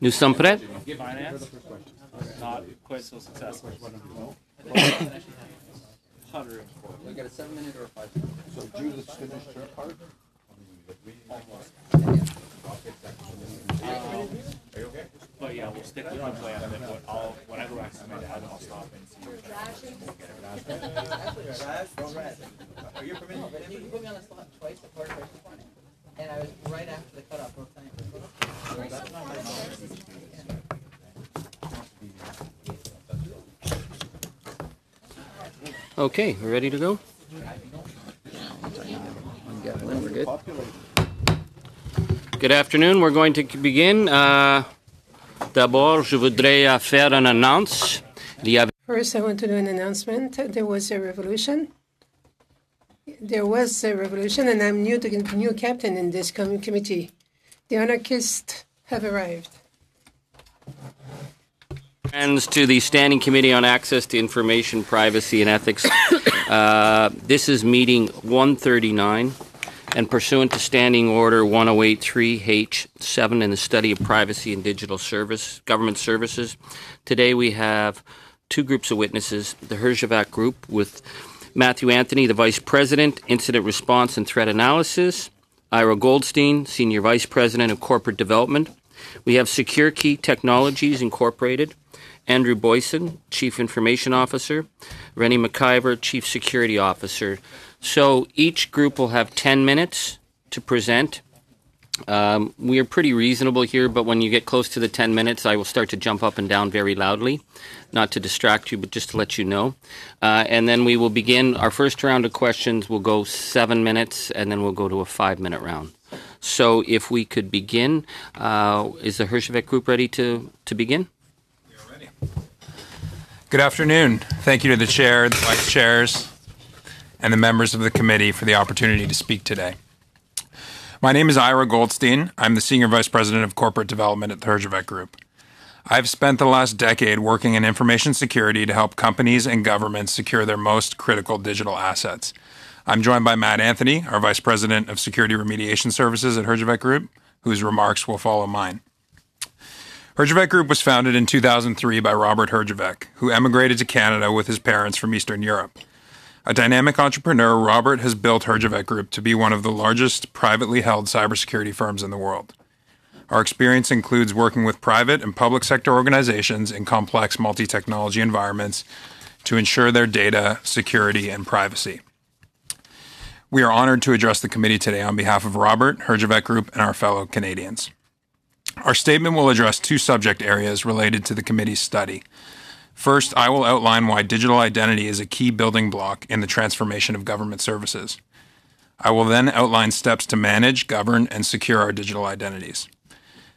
Nous sommes prêts? Finance, not quite so successful. Hundred and four. We got a seven minute or a five? So Judith's finished her part? But yeah, we'll stick with the plan, and then what I'll, when I go back to my dad, I'll stop and see. You you put me on the spot twice before first morning, and I was right after the cutoff both times. So that's not my. Okay, we're ready to go? We're good. Good afternoon. We're going to begin. Euh, D'abord, je voudrais euh, faire une annonce. Il y avait First, I want to do an announcement. There was a revolution. There was a revolution, and I'm new to new captain in this com- committee. The anarchists have arrived. friends to the Standing Committee on Access to Information, Privacy, and Ethics. Uh, This is meeting 139, and pursuant to Standing Order 1083H7 in the study of privacy and digital service, government services, today we have two groups of witnesses, the Herjavec Group with Matthew Anthony, the Vice President, Incident Response and Threat Analysis, Ira Goldstein, Senior Vice President of Corporate Development. We have SecureKey Technologies Incorporated, Andrew Boysen, Chief Information Officer, Rennie McIver, Chief Security Officer. So each group will have 10 minutes to present. Um, we are pretty reasonable here, but when you get close to the 10 minutes, I will start to jump up and down very loudly, not to distract you, but just to let you know. Uh, and then we will begin our first round of questions. We'll go seven minutes, and then we'll go to a five minute round. So if we could begin, uh, is the Herjavec group ready to, to begin? Good afternoon. Thank you to the chair, the vice chairs, and the members of the committee for the opportunity to speak today. My name is Ira Goldstein. I'm the Senior Vice President of Corporate Development at the Herjavec Group. I've spent the last decade working in information security to help companies and governments secure their most critical digital assets. I'm joined by Matt Anthony, our Vice President of Security Remediation Services at Herjavec Group, whose remarks will follow mine. Herjavec Group was founded in 2003 by Robert Herjavec, who emigrated to Canada with his parents from Eastern Europe. A dynamic entrepreneur, Robert has built Herjavec Group to be one of the largest privately held cybersecurity firms in the world. Our experience includes working with private and public sector organizations in complex multi technology environments to ensure their data security and privacy. We are honored to address the committee today on behalf of Robert, Herjavec Group, and our fellow Canadians. Our statement will address two subject areas related to the committee's study. First, I will outline why digital identity is a key building block in the transformation of government services. I will then outline steps to manage, govern, and secure our digital identities.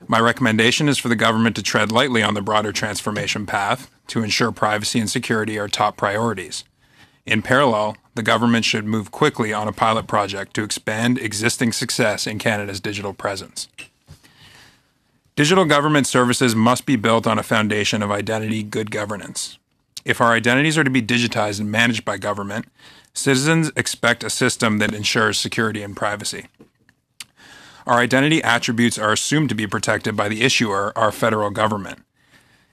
My recommendation is for the government to tread lightly on the broader transformation path to ensure privacy and security are top priorities. In parallel, the government should move quickly on a pilot project to expand existing success in Canada's digital presence. Digital government services must be built on a foundation of identity good governance. If our identities are to be digitized and managed by government, citizens expect a system that ensures security and privacy. Our identity attributes are assumed to be protected by the issuer, our federal government.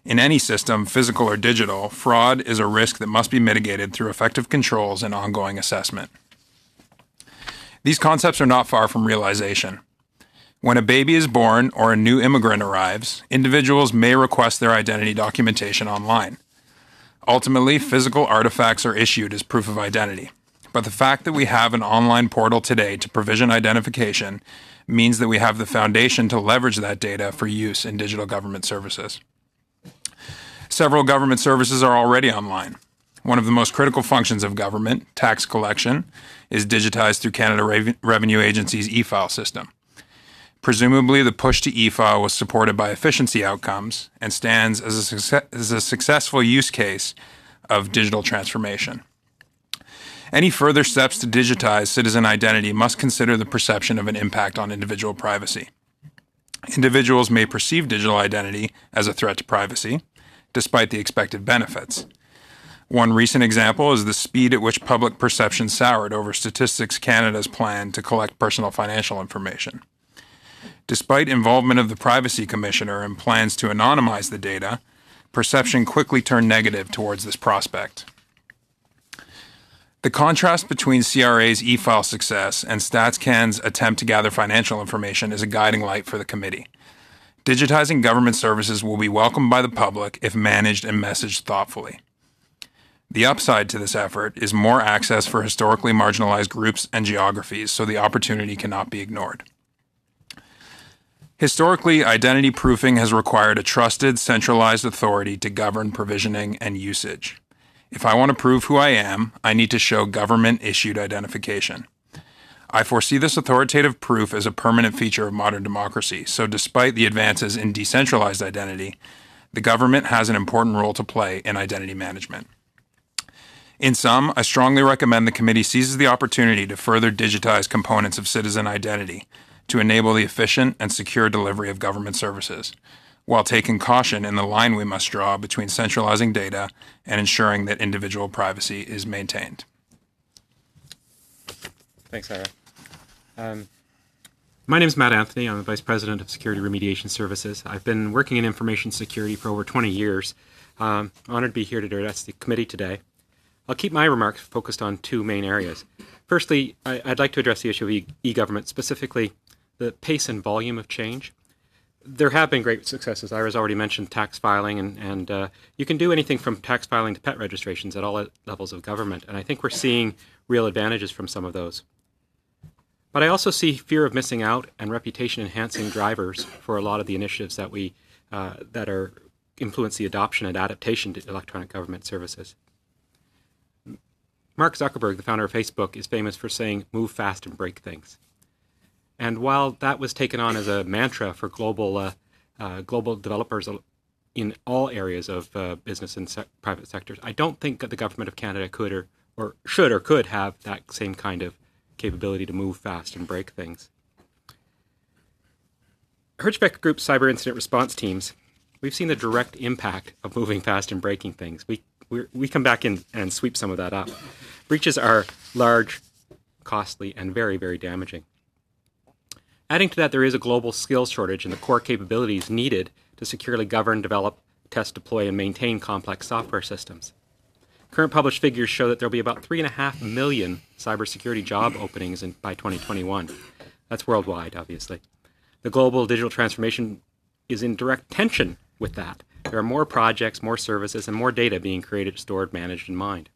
In any system, physical or digital, fraud is a risk that must be mitigated through effective controls and ongoing assessment. These concepts are not far from realization. When a baby is born or a new immigrant arrives, individuals may request their identity documentation online. Ultimately, physical artifacts are issued as proof of identity. But the fact that we have an online portal today to provision identification means that we have the foundation to leverage that data for use in digital government services. Several government services are already online. One of the most critical functions of government, tax collection, is digitized through Canada Rev- Revenue Agency's e-file system. Presumably, the push to e-file was supported by efficiency outcomes and stands as a, as a successful use case of digital transformation. Any further steps to digitize citizen identity must consider the perception of an impact on individual privacy. Individuals may perceive digital identity as a threat to privacy, despite the expected benefits. One recent example is the speed at which public perception soured over Statistics Canada's plan to collect personal financial information. Despite involvement of the Privacy Commissioner and plans to anonymize the data, perception quickly turned negative towards this prospect. The contrast between CRA's e-file success and StatsCan's attempt to gather financial information is a guiding light for the committee. Digitizing government services will be welcomed by the public if managed and messaged thoughtfully. The upside to this effort is more access for historically marginalized groups and geographies, so the opportunity cannot be ignored. Historically, identity proofing has required a trusted, centralized authority to govern provisioning and usage. If I want to prove who I am, I need to show government issued identification. I foresee this authoritative proof as a permanent feature of modern democracy, so despite the advances in decentralized identity, the government has an important role to play in identity management. In sum, I strongly recommend the committee seizes the opportunity to further digitize components of citizen identity to enable the efficient and secure delivery of government services, while taking caution in the line we must draw between centralizing data and ensuring that individual privacy is maintained. Thanks, Ira. Um, my name is Matt Anthony. I'm the Vice President of Security Remediation Services. I've been working in information security for over 20 years. Um, honored to be here to address the committee today. I'll keep my remarks focused on two main areas. Firstly, I, would like to address the issue of e government, specifically the pace and volume of change. There have been great successes. Ira's already mentioned tax filing, and, and uh, you can do anything from tax filing to pet registrations at all levels of government. And I think we're seeing real advantages from some of those. But I also see fear of missing out and reputation enhancing drivers for a lot of the initiatives that we uh, that are influence the adoption and adaptation to electronic government services. Mark Zuckerberg, the founder of Facebook, is famous for saying, move fast and break things. And while that was taken on as a mantra for global, uh, uh, global developers in all areas of uh, business and se- private sectors, I don't think that the government of Canada could or, or should or could have that same kind of capability to move fast and break things. Herjavec Group's cyber incident response teams, we've seen the direct impact of moving fast and breaking things. We, we come back in and sweep some of that up. Breaches are large, costly, and very, very damaging. Adding to that, there is a global skills shortage in the core capabilities needed to securely govern, develop, test, deploy, and maintain complex software systems. Current published figures show that there will be about 3.5 million cybersecurity job openings in, by 2021. That's worldwide, obviously. The global digital transformation is in direct tension with that. There are more projects, more services, and more data being created, stored, managed, and mined.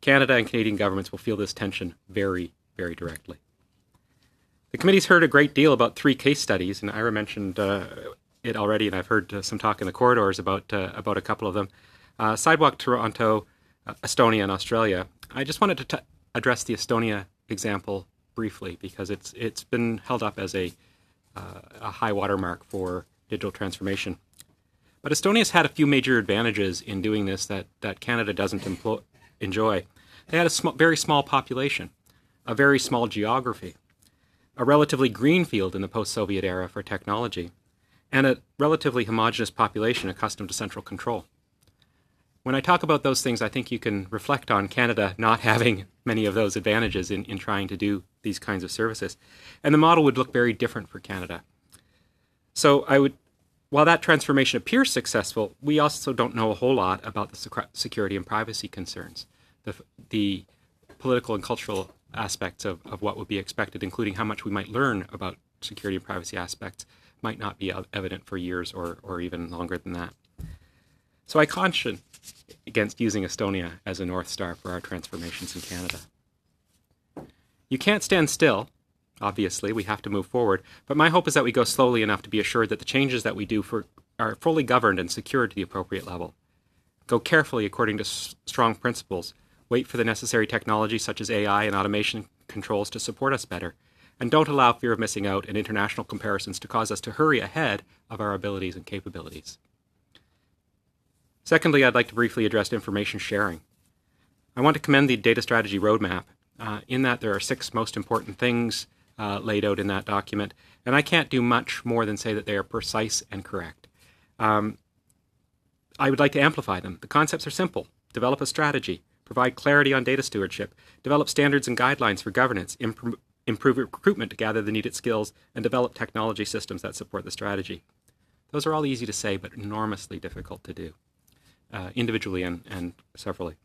Canada and Canadian governments will feel this tension very, very directly. The committee's heard a great deal about three case studies, and Ira mentioned uh, it already, and I've heard uh, some talk in the corridors about uh, about a couple of them. Uh, Sidewalk Toronto, uh, Estonia, and Australia. I just wanted to t- address the Estonia example briefly because it's it's been held up as a uh, a high watermark for digital transformation. But Estonia's had a few major advantages in doing this that, that Canada doesn't enjoy. They had a sm- very small population, a very small geography, a relatively green field in the post Soviet era for technology, and a relatively homogenous population accustomed to central control when I talk about those things, I think you can reflect on Canada not having many of those advantages in, in trying to do these kinds of services. And the model would look very different for Canada. So I would, while that transformation appears successful, we also don't know a whole lot about the security and privacy concerns, the, the political and cultural aspects of, of what would be expected, including how much we might learn about security and privacy aspects, might not be evident for years or, or even longer than that. So I caution against using Estonia as a North Star for our transformations in Canada. You can't stand still. Obviously, we have to move forward, but my hope is that we go slowly enough to be assured that the changes that we do for, are fully governed and secured to the appropriate level. Go carefully according to s- strong principles. Wait for the necessary technology such as AI and automation controls to support us better. And don't allow fear of missing out and international comparisons to cause us to hurry ahead of our abilities and capabilities. Secondly, I'd like to briefly address information sharing. I want to commend the data strategy roadmap. Uh, in that, there are six most important things uh, laid out in that document, and I can't do much more than say that they are precise and correct. Um, I would like to amplify them. The concepts are simple develop a strategy, provide clarity on data stewardship, develop standards and guidelines for governance, imp- improve recruitment to gather the needed skills, and develop technology systems that support the strategy. Those are all easy to say, but enormously difficult to do, uh, individually and, and severally.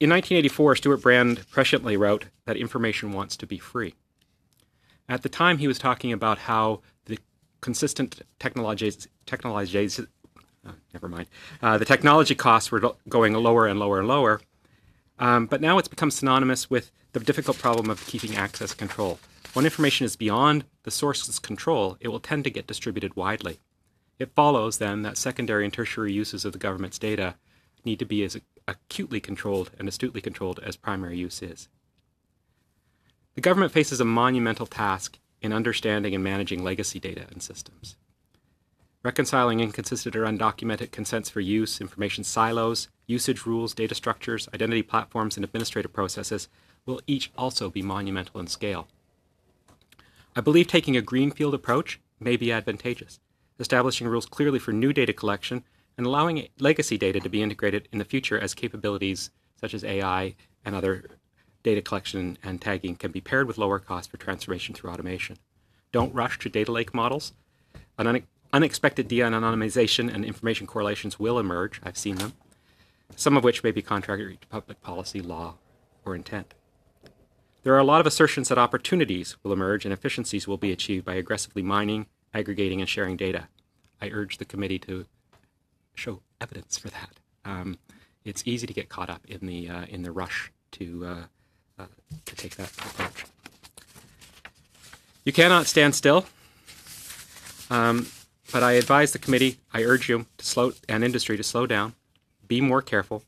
In 1984, Stewart Brand presciently wrote that information wants to be free. At the time, he was talking about how the consistent technologies uh, never mind, uh, the technology costs were going lower and lower and lower. Um, but now it's become synonymous with the difficult problem of keeping access control. When information is beyond the source's control, it will tend to get distributed widely. It follows then that secondary and tertiary uses of the government's data need to be as acutely controlled and astutely controlled as primary use is. The government faces a monumental task in understanding and managing legacy data and systems. Reconciling inconsistent or undocumented consents for use, information silos, usage rules, data structures, identity platforms, and administrative processes will each also be monumental in scale. I believe taking a greenfield approach may be advantageous, establishing rules clearly for new data collection and allowing legacy data to be integrated in the future as capabilities such as AI and other data collection and tagging can be paired with lower costs for transformation through automation. Don't rush to data lake models. An unexpected de-anonymization and information correlations will emerge. I've seen them, some of which may be contrary to public policy, law, or intent. There are a lot of assertions that opportunities will emerge and efficiencies will be achieved by aggressively mining, aggregating, and sharing data. I urge the committee to show evidence for that. Um, it's easy to get caught up in the uh, in the rush to uh, uh, to take that approach. You cannot stand still. Um, but I advise the committee, I urge you to slow and industry to slow down, be more careful,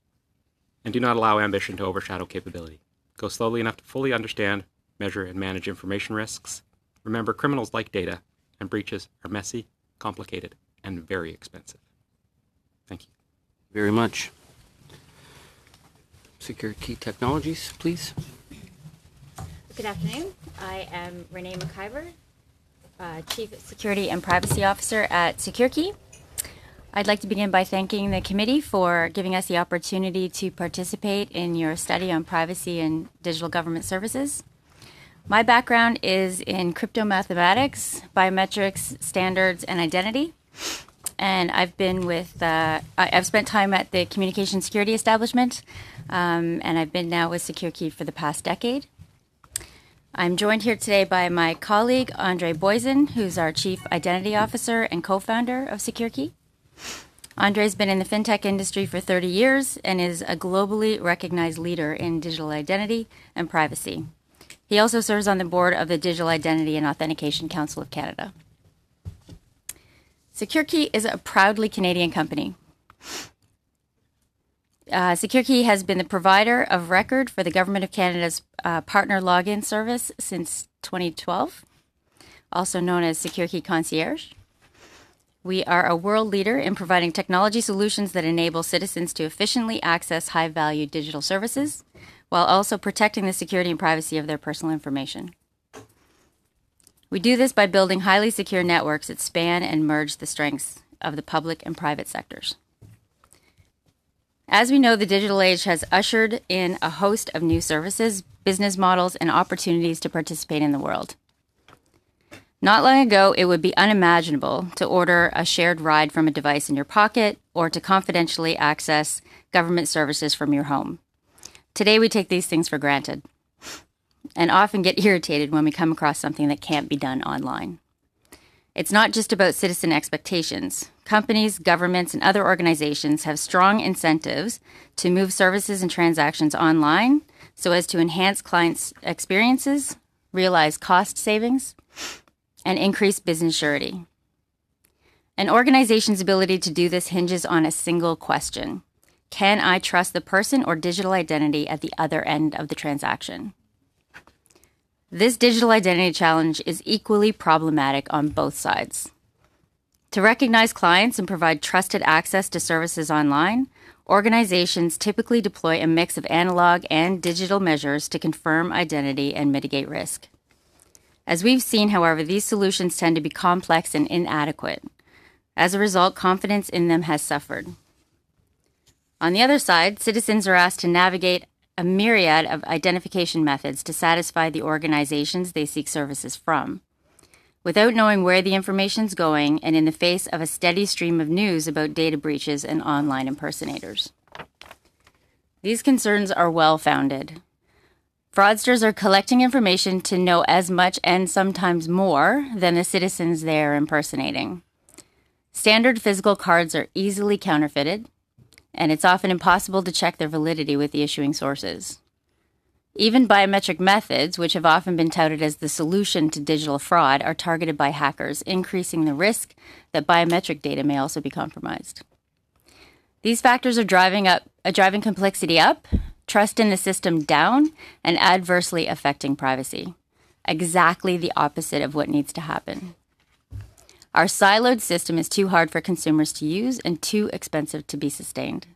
and do not allow ambition to overshadow capability. Go slowly enough to fully understand, measure, and manage information risks. Remember, criminals like data, and breaches are messy, complicated, and very expensive. Thank you. Very much. SecureKey Technologies, please. Good afternoon. I am Renee McIver, uh, Chief Security and Privacy Officer at SecureKey. I'd like to begin by thanking the committee for giving us the opportunity to participate in your study on privacy and digital government services. My background is in crypto mathematics, biometrics, standards, and identity. And I've been with, uh, I've spent time at the communication security establishment, um, and I've been now with SecureKey for the past decade. I'm joined here today by my colleague, Andre Boysen, who's our Chief Identity Officer and co founder of SecureKey. Andre's been in the fintech industry for 30 years and is a globally recognized leader in digital identity and privacy. He also serves on the board of the Digital Identity and Authentication Council of Canada. SecureKey is a proudly Canadian company. Uh, SecureKey has been the provider of record for the Government of Canada's uh, partner login service since 2012, also known as SecureKey Concierge. We are a world leader in providing technology solutions that enable citizens to efficiently access high value digital services while also protecting the security and privacy of their personal information. We do this by building highly secure networks that span and merge the strengths of the public and private sectors. As we know, the digital age has ushered in a host of new services, business models, and opportunities to participate in the world. Not long ago, it would be unimaginable to order a shared ride from a device in your pocket or to confidentially access government services from your home. Today, we take these things for granted and often get irritated when we come across something that can't be done online. It's not just about citizen expectations. Companies, governments, and other organizations have strong incentives to move services and transactions online so as to enhance clients' experiences, realize cost savings, and increase business surety. An organization's ability to do this hinges on a single question Can I trust the person or digital identity at the other end of the transaction? This digital identity challenge is equally problematic on both sides. To recognize clients and provide trusted access to services online, organizations typically deploy a mix of analog and digital measures to confirm identity and mitigate risk. As we've seen, however, these solutions tend to be complex and inadequate. As a result, confidence in them has suffered. On the other side, citizens are asked to navigate a myriad of identification methods to satisfy the organizations they seek services from. Without knowing where the information's going, and in the face of a steady stream of news about data breaches and online impersonators. These concerns are well founded. Fraudsters are collecting information to know as much and sometimes more than the citizens they are impersonating. Standard physical cards are easily counterfeited, and it's often impossible to check their validity with the issuing sources. Even biometric methods, which have often been touted as the solution to digital fraud, are targeted by hackers, increasing the risk that biometric data may also be compromised. These factors are driving up, driving complexity up, trust in the system down, and adversely affecting privacy. Exactly the opposite of what needs to happen. Our siloed system is too hard for consumers to use and too expensive to be sustained.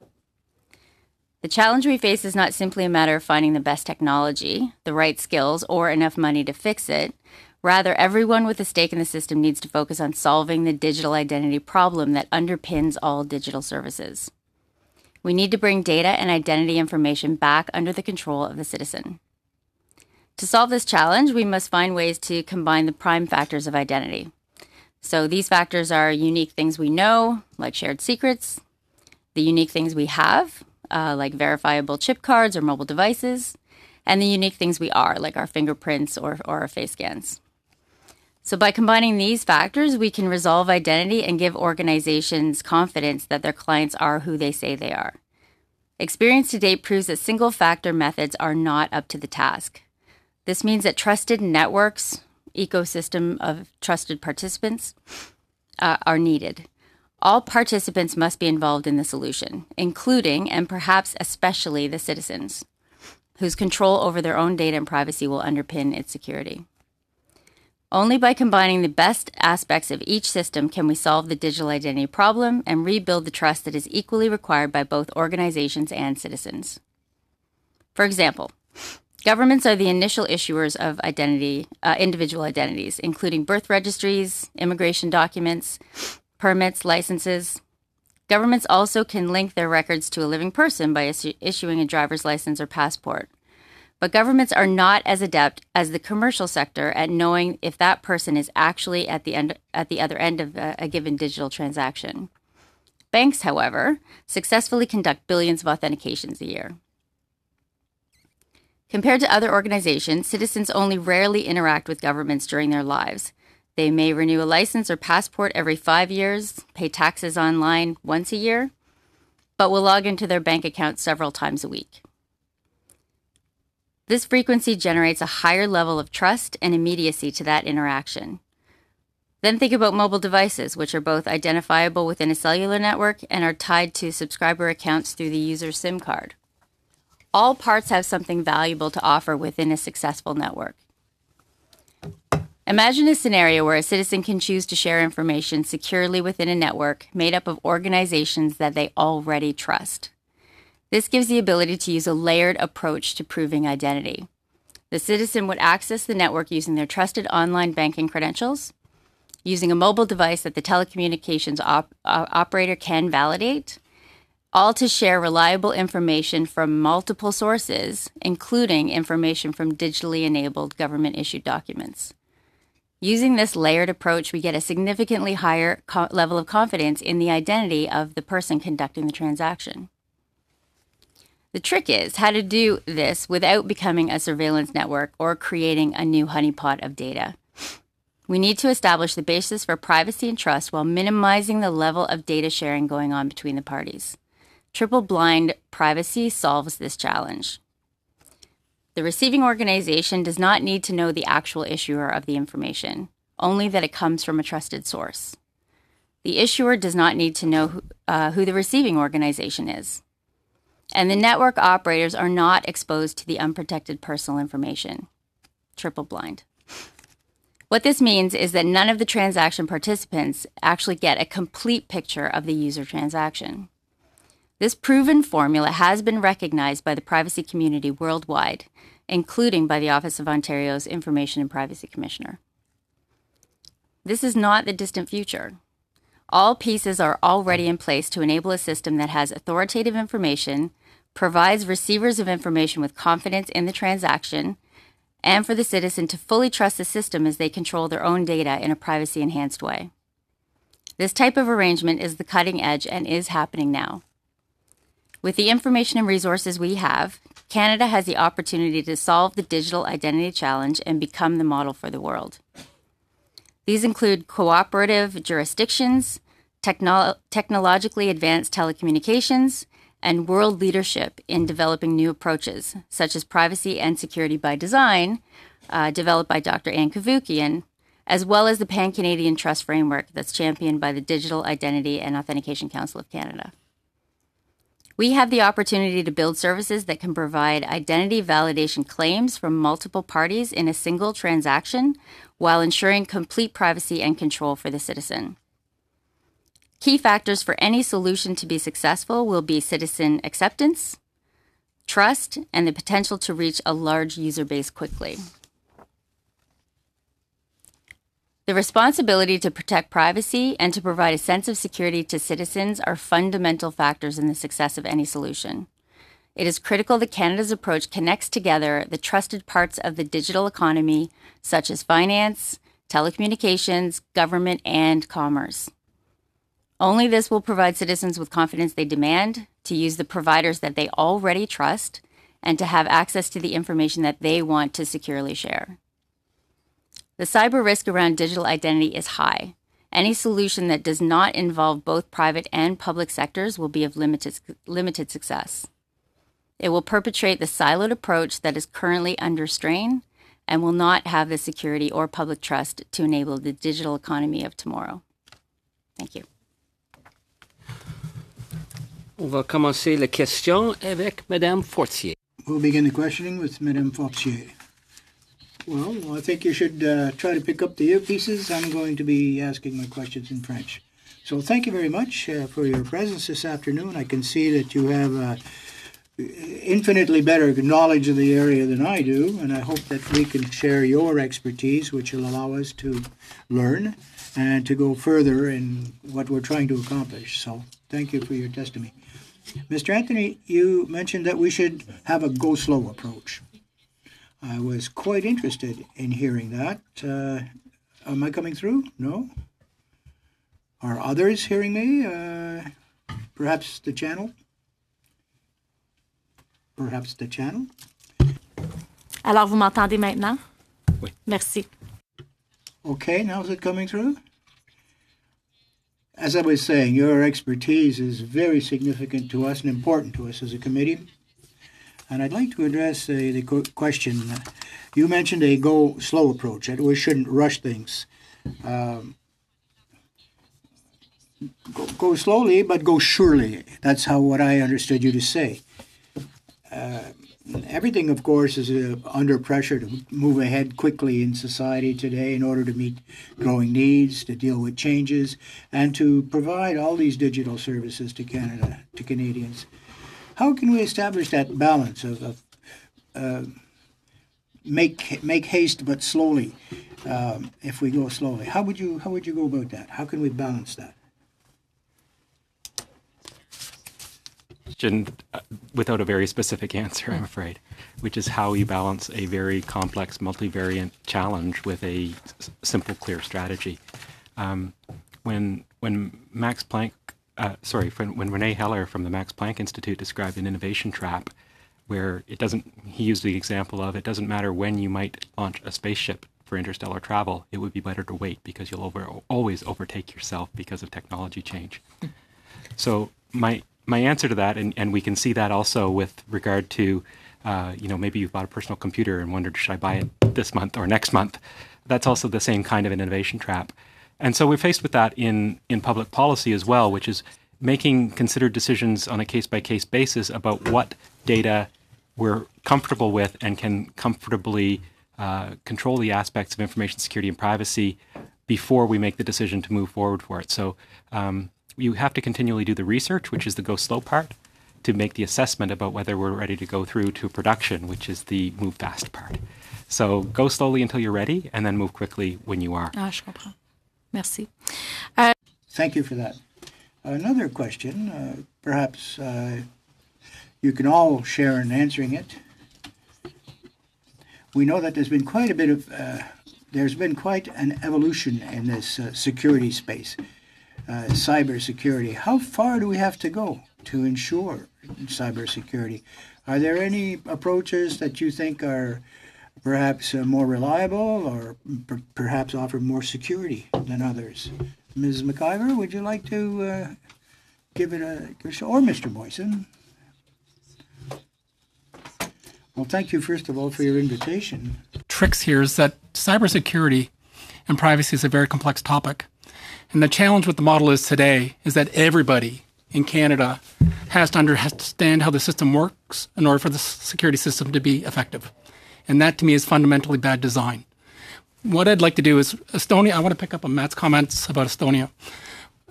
The challenge we face is not simply a matter of finding the best technology, the right skills, or enough money to fix it. Rather, everyone with a stake in the system needs to focus on solving the digital identity problem that underpins all digital services. We need to bring data and identity information back under the control of the citizen. To solve this challenge, we must find ways to combine the prime factors of identity so these factors are unique things we know, like shared secrets, the unique things we have, uh, like verifiable chip cards or mobile devices, and the unique things we are, like our fingerprints or, or our face scans. So, by combining these factors, we can resolve identity and give organizations confidence that their clients are who they say they are. Experience to date proves that single factor methods are not up to the task. This means that trusted networks, ecosystem of trusted participants uh, are needed. All participants must be involved in the solution, including and perhaps especially the citizens, whose control over their own data and privacy will underpin its security. Only by combining the best aspects of each system can we solve the digital identity problem and rebuild the trust that is equally required by both organizations and citizens. For example, Governments are the initial issuers of identity, uh, individual identities, including birth registries, immigration documents, permits, licenses. Governments also can link their records to a living person by issu- issuing a driver's license or passport. But governments are not as adept as the commercial sector at knowing if that person is actually at the end at the other end of a, a given digital transaction. Banks, however, successfully conduct billions of authentications a year. Compared to other organizations, citizens only rarely interact with governments during their lives. They may renew a license or passport every five years, pay taxes online once a year, but will log into their bank account several times a week. This frequency generates a higher level of trust and immediacy to that interaction. Then think about mobile devices, which are both identifiable within a cellular network and are tied to subscriber accounts through the user's SIM card all parts have something valuable to offer within a successful network. Imagine a scenario where a citizen can choose to share information securely within a network made up of organizations that they already trust. This gives the ability to use a layered approach to proving identity. The citizen would access the network using their trusted online banking credentials, using a mobile device that the telecommunications op- uh, operator can validate, all to share reliable information from multiple sources, including information from digitally enabled government issued documents. Using this layered approach, we get a significantly higher co- level of confidence in the identity of the person conducting the transaction. The trick is how to do this without becoming a surveillance network or creating a new honeypot of data. We need to establish the basis for privacy and trust while minimizing the level of data sharing going on between the parties. Triple blind privacy solves this challenge. The receiving organization does not need to know the actual issuer of the information, only that it comes from a trusted source. The issuer does not need to know who, uh, who the receiving organization is. And the network operators are not exposed to the unprotected personal information. Triple blind. What this means is that none of the transaction participants actually get a complete picture of the user transaction. This proven formula has been recognized by the privacy community worldwide, including by the Office of Ontario's Information and Privacy Commissioner. This is not the distant future. All pieces are already in place to enable a system that has authoritative information, provides receivers of information with confidence in the transaction, and for the citizen to fully trust the system as they control their own data in a privacy enhanced way. This type of arrangement is the cutting edge and is happening now. With the information and resources we have, Canada has the opportunity to solve the digital identity challenge and become the model for the world. These include cooperative jurisdictions, technolo- technologically advanced telecommunications, and world leadership in developing new approaches, such as privacy and security by design, uh, developed by Dr. Ann Cavoukian, as well as the Pan Canadian Trust Framework that's championed by the Digital Identity and Authentication Council of Canada. We have the opportunity to build services that can provide identity validation claims from multiple parties in a single transaction while ensuring complete privacy and control for the citizen. Key factors for any solution to be successful will be citizen acceptance, trust, and the potential to reach a large user base quickly. The responsibility to protect privacy and to provide a sense of security to citizens are fundamental factors in the success of any solution. It is critical that Canada's approach connects together the trusted parts of the digital economy, such as finance, telecommunications, government, and commerce. Only this will provide citizens with confidence they demand to use the providers that they already trust and to have access to the information that they want to securely share. The cyber risk around digital identity is high. Any solution that does not involve both private and public sectors will be of limited, limited success. It will perpetrate the siloed approach that is currently under strain and will not have the security or public trust to enable the digital economy of tomorrow. Thank you. On va commencer la question avec Madame Fortier. We'll begin the questioning with Madame Fortier. Well, I think you should uh, try to pick up the earpieces. I'm going to be asking my questions in French. So thank you very much uh, for your presence this afternoon. I can see that you have uh, infinitely better knowledge of the area than I do, and I hope that we can share your expertise, which will allow us to learn and to go further in what we're trying to accomplish. So thank you for your testimony. Mr. Anthony, you mentioned that we should have a go slow approach. I was quite interested in hearing that. Uh, am I coming through? No? Are others hearing me? Uh, perhaps the channel? Perhaps the channel? Alors, vous m'entendez maintenant? Oui. Merci. Okay, now is it coming through? As I was saying, your expertise is very significant to us and important to us as a committee. And I'd like to address uh, the question. You mentioned a go slow approach, that we shouldn't rush things. Um, go, go slowly, but go surely. That's how what I understood you to say. Uh, everything, of course, is uh, under pressure to move ahead quickly in society today in order to meet growing needs, to deal with changes, and to provide all these digital services to Canada, to Canadians. How can we establish that balance of, of uh, make make haste but slowly? Um, if we go slowly, how would you how would you go about that? How can we balance that? uh, without a very specific answer, I'm afraid, which is how you balance a very complex multivariant challenge with a simple, clear strategy. Um, when when Max Planck, uh, sorry, when, when René Heller from the Max Planck Institute described an innovation trap, where it doesn't, he used the example of it doesn't matter when you might launch a spaceship for interstellar travel, it would be better to wait because you'll over, always overtake yourself because of technology change. So my my answer to that, and, and we can see that also with regard to, uh, you know, maybe you've bought a personal computer and wondered, should I buy it this month or next month? That's also the same kind of an innovation trap. And so we're faced with that in, in public policy as well, which is making considered decisions on a case by case basis about what data we're comfortable with and can comfortably uh, control the aspects of information security and privacy before we make the decision to move forward for it. So um, you have to continually do the research, which is the go slow part, to make the assessment about whether we're ready to go through to production, which is the move fast part. So go slowly until you're ready, and then move quickly when you are. Ah, je comprends. Merci. Thank you for that. Another question, uh, perhaps uh, you can all share in answering it. We know that there's been quite a bit of, uh, there's been quite an evolution in this uh, security space, uh, cybersecurity. How far do we have to go to ensure cybersecurity? Are there any approaches that you think are perhaps uh, more reliable or per- perhaps offer more security than others? Ms. McIver, would you like to uh, give it a, or Mr. Boysen? Well, thank you, first of all, for your invitation. tricks here is that cybersecurity and privacy is a very complex topic. And the challenge with the model is today is that everybody in Canada has to understand how the system works in order for the security system to be effective. And that to me is fundamentally bad design. What I'd like to do is Estonia, I want to pick up on Matt's comments about Estonia.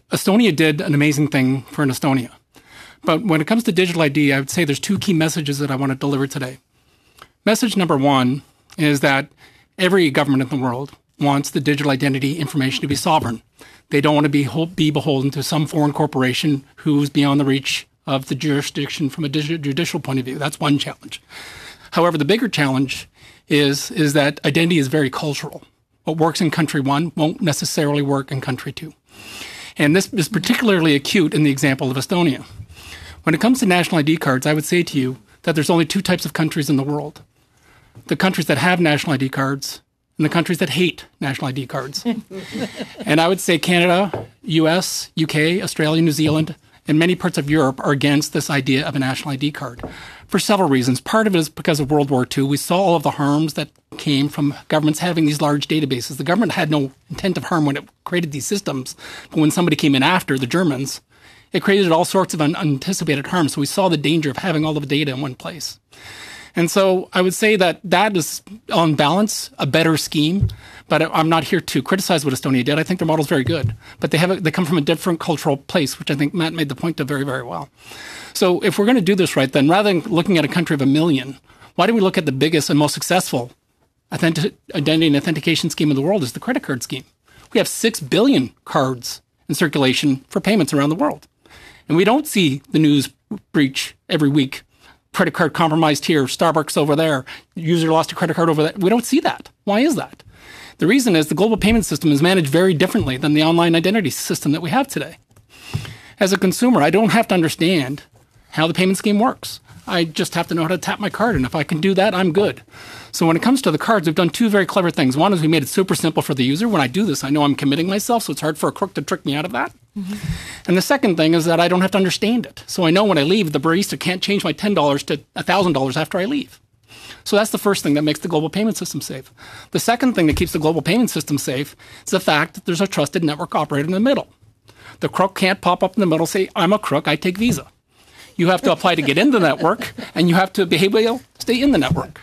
Estonia did an amazing thing for an Estonia. But when it comes to digital ID, I would say there's two key messages that I want to deliver today. Message number one is that every government in the world wants the digital identity information to be sovereign. They don't want to be, be beholden to some foreign corporation who's beyond the reach of the jurisdiction from a judicial point of view. That's one challenge. However, the bigger challenge is, is that identity is very cultural. What works in country one won't necessarily work in country two. And this is particularly acute in the example of Estonia. When it comes to national ID cards, I would say to you that there's only two types of countries in the world the countries that have national ID cards and the countries that hate national ID cards. and I would say Canada, US, UK, Australia, New Zealand, and many parts of Europe are against this idea of a national ID card for several reasons. Part of it is because of World War II. We saw all of the harms that came from governments having these large databases. The government had no intent of harm when it created these systems, but when somebody came in after, the Germans, it created all sorts of unanticipated harm. So we saw the danger of having all of the data in one place. And so I would say that that is, on balance, a better scheme. But I'm not here to criticize what Estonia did. I think their model is very good, but they have a, they come from a different cultural place, which I think Matt made the point of very very well. So if we're going to do this right, then rather than looking at a country of a million, why do we look at the biggest and most successful identity and authentication scheme in the world? Is the credit card scheme. We have six billion cards in circulation for payments around the world, and we don't see the news breach every week credit card compromised here, Starbucks over there, user lost a credit card over there. We don't see that. Why is that? The reason is the global payment system is managed very differently than the online identity system that we have today. As a consumer, I don't have to understand how the payment scheme works. I just have to know how to tap my card, and if I can do that, I'm good. So when it comes to the cards, we've done two very clever things. One is we made it super simple for the user. When I do this, I know I'm committing myself, so it's hard for a crook to trick me out of that. Mm-hmm. And the second thing is that I don't have to understand it. So I know when I leave, the barista can't change my $10 to $1,000 after I leave. So that's the first thing that makes the global payment system safe. The second thing that keeps the global payment system safe is the fact that there's a trusted network operator in the middle. The crook can't pop up in the middle and say, I'm a crook, I take Visa. You have to apply to get in the network, and you have to be able to stay in the network.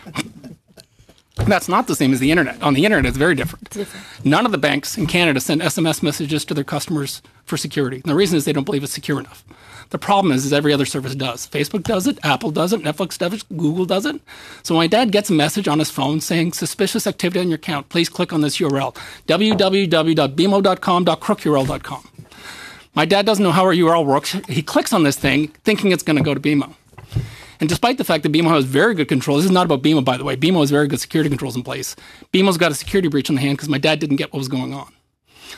That's not the same as the internet. On the internet, it's very different. different. None of the banks in Canada send SMS messages to their customers for security. And the reason is they don't believe it's secure enough. The problem is, is every other service does. Facebook does it, Apple does it, Netflix does it, Google does it. So my dad gets a message on his phone saying suspicious activity on your account. Please click on this URL: www.bmo.com.crookurl.com. My dad doesn't know how our URL works. He clicks on this thing thinking it's going to go to BMO. And despite the fact that BMO has very good control, this is not about BMO, by the way. BMO has very good security controls in place. BMO's got a security breach on the hand because my dad didn't get what was going on.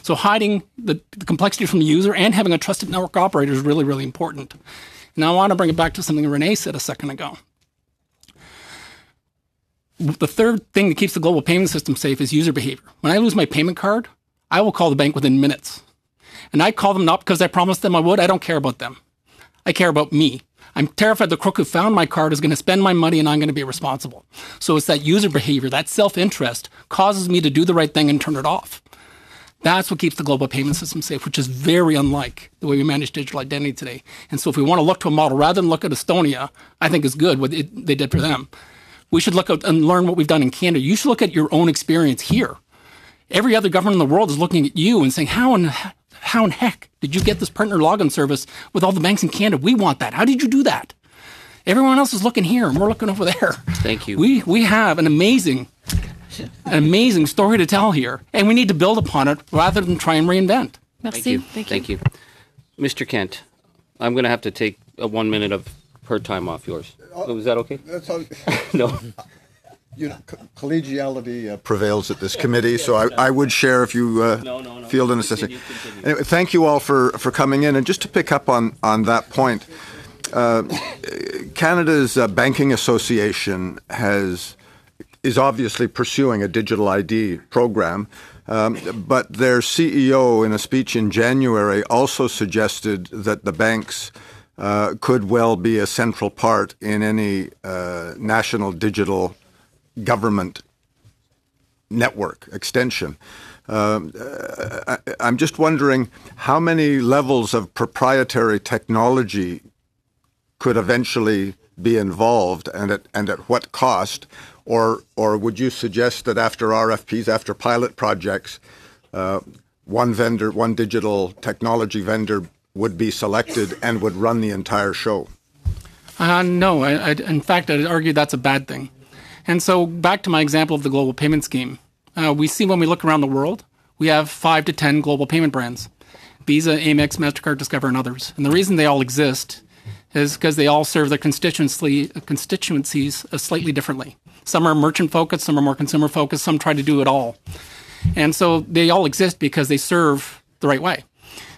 So hiding the, the, complexity from the user and having a trusted network operator is really, really important. Now I want to bring it back to something Renee said a second ago. The third thing that keeps the global payment system safe is user behavior. When I lose my payment card, I will call the bank within minutes. And I call them not because I promised them I would. I don't care about them. I care about me. I'm terrified the crook who found my card is going to spend my money and I'm going to be responsible. So it's that user behavior, that self interest causes me to do the right thing and turn it off. That's what keeps the global payment system safe, which is very unlike the way we manage digital identity today. And so if we want to look to a model rather than look at Estonia, I think is good what it, they did for them. We should look at and learn what we've done in Canada. You should look at your own experience here. Every other government in the world is looking at you and saying, how in, how in heck did you get this partner login service with all the banks in Canada? We want that. How did you do that? Everyone else is looking here and we're looking over there. Thank you. We, we have an amazing an amazing story to tell here, and we need to build upon it rather than try and reinvent. Merci. Thank you. Thank you. Mr. Kent, I'm going to have to take a one minute of her time off yours. Uh, Was that okay? That's how, No. you know, co- collegiality uh, prevails at this committee, so I, I would share if you uh, No, no, no. feel the necessity. Continue, continue. Anyway, thank you all for, for coming in. And just to pick up on, on that point, uh, Canada's uh, Banking Association has is obviously pursuing a digital ID program, um, but their CEO, in a speech in January, also suggested that the banks uh, could well be a central part in any uh, national digital government network extension. Um, uh, I, I'm just wondering how many levels of proprietary technology could eventually be involved and at, and at what cost? Or, or would you suggest that after RFPs, after pilot projects, uh, one vendor, one digital technology vendor would be selected and would run the entire show? Uh, no, I, I, in fact, I'd argue that's a bad thing. And so, back to my example of the global payment scheme, uh, we see when we look around the world, we have five to ten global payment brands Visa, Amex, MasterCard, Discover, and others. And the reason they all exist is because they all serve their constituencies uh, slightly differently. Some are merchant focused, some are more consumer focused, some try to do it all. And so they all exist because they serve the right way.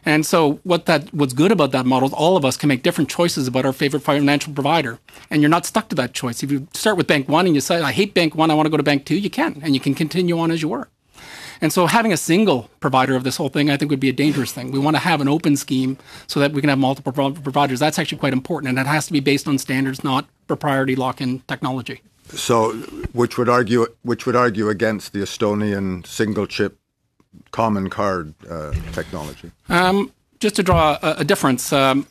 And so what that what's good about that model is all of us can make different choices about our favorite financial provider. And you're not stuck to that choice. If you start with bank one and you say, I hate bank one, I want to go to bank two, you can. And you can continue on as you were. And so having a single provider of this whole thing, I think, would be a dangerous thing. We want to have an open scheme so that we can have multiple pro- providers. That's actually quite important, and it has to be based on standards, not proprietary lock-in technology. So, which would argue which would argue against the Estonian single chip common card uh, technology. Um, just to draw a, a difference, um,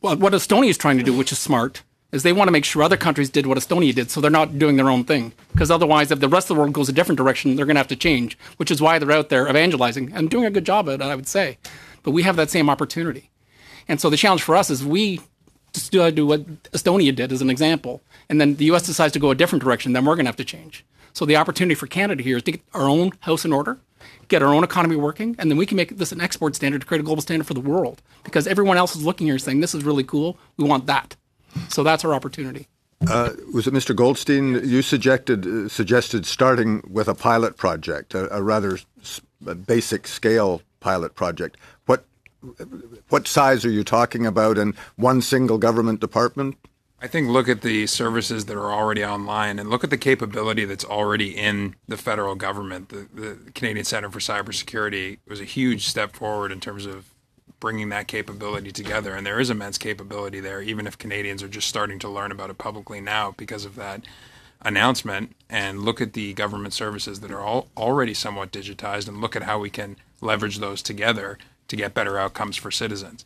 what Estonia is trying to do, which is smart, is they want to make sure other countries did what Estonia did, so they're not doing their own thing. Because otherwise, if the rest of the world goes a different direction, they're going to have to change, which is why they're out there evangelizing and doing a good job at it, I would say. But we have that same opportunity. And so the challenge for us is we just do do what Estonia did as an example, and then the U.S. decides to go a different direction, then we're going to have to change. So the opportunity for Canada here is to get our own house in order, get our own economy working, and then we can make this an export standard to create a global standard for the world. Because everyone else is looking here saying, this is really cool, we want that. So that's our opportunity. Uh, was it Mr. Goldstein? You suggested uh, suggested starting with a pilot project, a, a rather s- a basic scale pilot project. What what size are you talking about? And one single government department? I think look at the services that are already online and look at the capability that's already in the federal government. The, the Canadian Center for Cybersecurity was a huge step forward in terms of bringing that capability together. And there is immense capability there, even if Canadians are just starting to learn about it publicly now because of that announcement. And look at the government services that are all already somewhat digitized and look at how we can leverage those together to get better outcomes for citizens.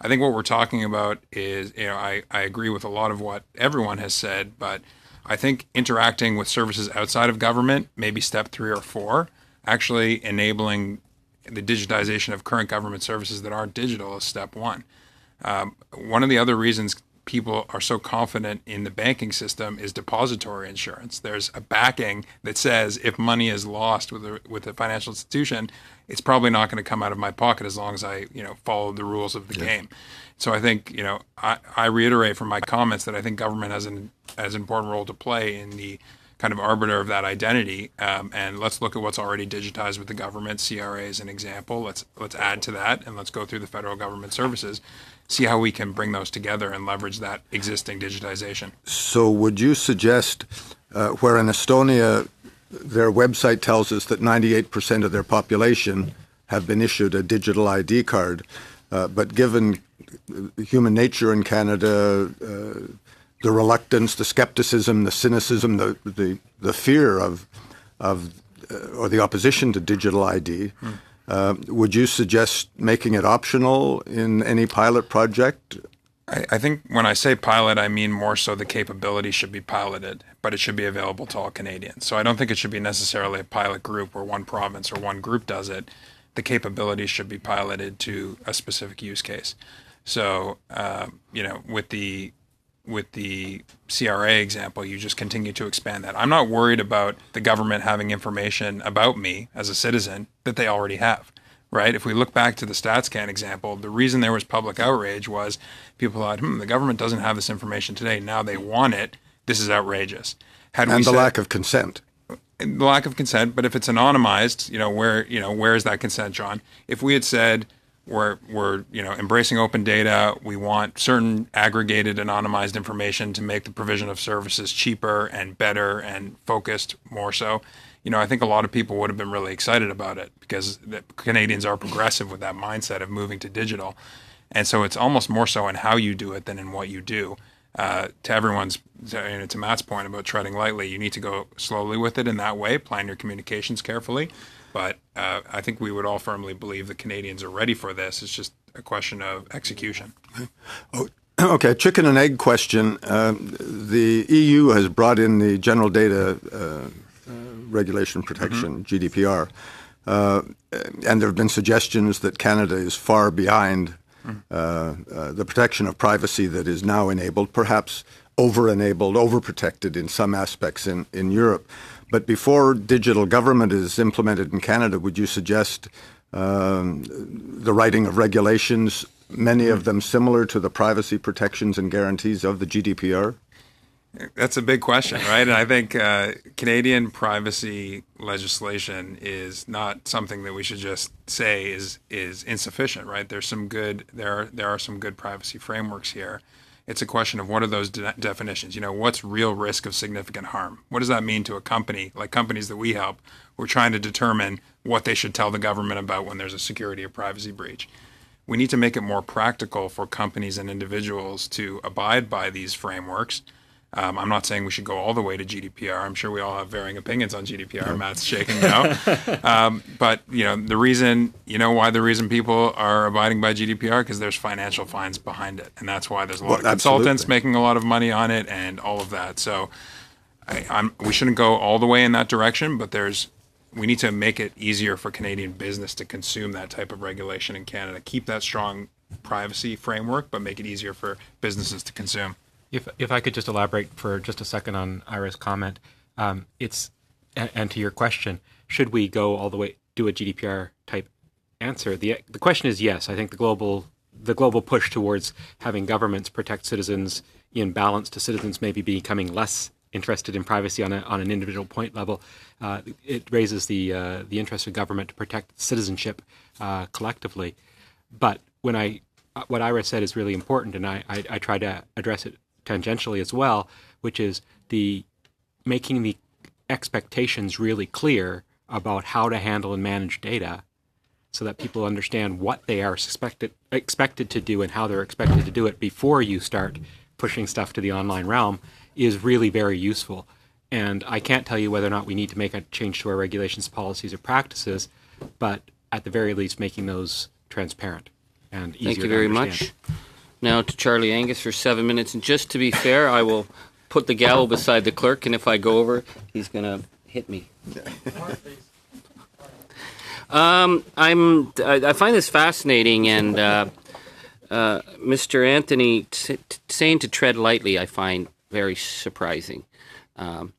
I think what we're talking about is, you know, I, I agree with a lot of what everyone has said, but I think interacting with services outside of government, maybe step three or four, actually enabling the digitization of current government services that aren't digital is step one. Um, one of the other reasons people are so confident in the banking system is depository insurance. There's a backing that says if money is lost with a, with a financial institution, it's probably not going to come out of my pocket as long as I you know follow the rules of the game. So I think you know I, I reiterate from my comments that I think government has an as important role to play in the kind of arbiter of that identity. Um, and let's look at what's already digitized with the government. CRA is an example. Let's let's add to that, and let's go through the federal government services, see how we can bring those together and leverage that existing digitization. So, would you suggest uh, where in Estonia their website tells us that 98% of their population have been issued a digital ID card, uh, but given human nature in Canada, uh, the reluctance, the skepticism, the cynicism, the the, the fear of of uh, or the opposition to digital ID. Uh, would you suggest making it optional in any pilot project? I, I think when I say pilot, I mean more so the capability should be piloted, but it should be available to all Canadians. So I don't think it should be necessarily a pilot group where one province or one group does it. The capability should be piloted to a specific use case. So uh, you know, with the with the CRA example, you just continue to expand that. I'm not worried about the government having information about me as a citizen that they already have. Right? If we look back to the StatsCan example, the reason there was public outrage was people thought, hmm, the government doesn't have this information today. Now they want it. This is outrageous. Had we and the said- lack of consent. the lack of consent. But if it's anonymized, you know where you know where is that consent, John? If we had said we're we're you know embracing open data, we want certain aggregated anonymized information to make the provision of services cheaper and better and focused more so. You know, I think a lot of people would have been really excited about it because Canadians are progressive with that mindset of moving to digital, and so it's almost more so in how you do it than in what you do uh, to everyone's to, you know, to Matt's point about treading lightly, you need to go slowly with it in that way. Plan your communications carefully. But uh, I think we would all firmly believe the Canadians are ready for this. It's just a question of execution. Okay, chicken and egg question. Uh, the EU has brought in the General Data uh, Regulation Protection (GDPR), uh, and there have been suggestions that Canada is far behind uh, uh, the protection of privacy that is now enabled, perhaps over-enabled, over-protected in some aspects in, in Europe. But before digital government is implemented in Canada, would you suggest um, the writing of regulations, many of them similar to the privacy protections and guarantees of the GDPR? That's a big question, right? And I think uh, Canadian privacy legislation is not something that we should just say is is insufficient, right? There's some good there are, there are some good privacy frameworks here. It's a question of what are those de- definitions? You know, what's real risk of significant harm? What does that mean to a company like companies that we help? We're trying to determine what they should tell the government about when there's a security or privacy breach. We need to make it more practical for companies and individuals to abide by these frameworks. Um, I'm not saying we should go all the way to GDPR. I'm sure we all have varying opinions on GDPR. Matt's shaking now. um, but you know the reason, you know why the reason people are abiding by GDPR because there's financial fines behind it, and that's why there's a lot Well, of consultants absolutely. making a lot of money on it and all of that. So I, I'm, we shouldn't go all the way in that direction, but there's we need to make it easier for Canadian business to consume that type of regulation in Canada. Keep that strong privacy framework, but make it easier for businesses to consume. If if I could just elaborate for just a second on Ira's comment, um, it's and, and to your question, should we go all the way do a GDPR type answer? the The question is yes. I think the global the global push towards having governments protect citizens in balance to citizens maybe becoming less interested in privacy on a, on an individual point level. Uh, it raises the uh, the interest of government to protect citizenship uh, collectively. But when I what Ira said is really important, and I, I, I try to address it tangentially as well, which is the making the expectations really clear about how to handle and manage data so that people understand what they are suspected expected to do and how they're expected to do it before you start pushing stuff to the online realm is really very useful. And I can't tell you whether or not we need to make a change to our regulations, policies, or practices, but at the very least, making those transparent and easier Thank you very much. Now to Charlie Angus for seven minutes. And just to be fair, I will put the gavel beside the clerk, and if I go over, he's going to hit me. Um, I'm. I, I find this fascinating, and uh, uh, Mr. Anthony t- t- saying to tread lightly, I find very surprising. Um,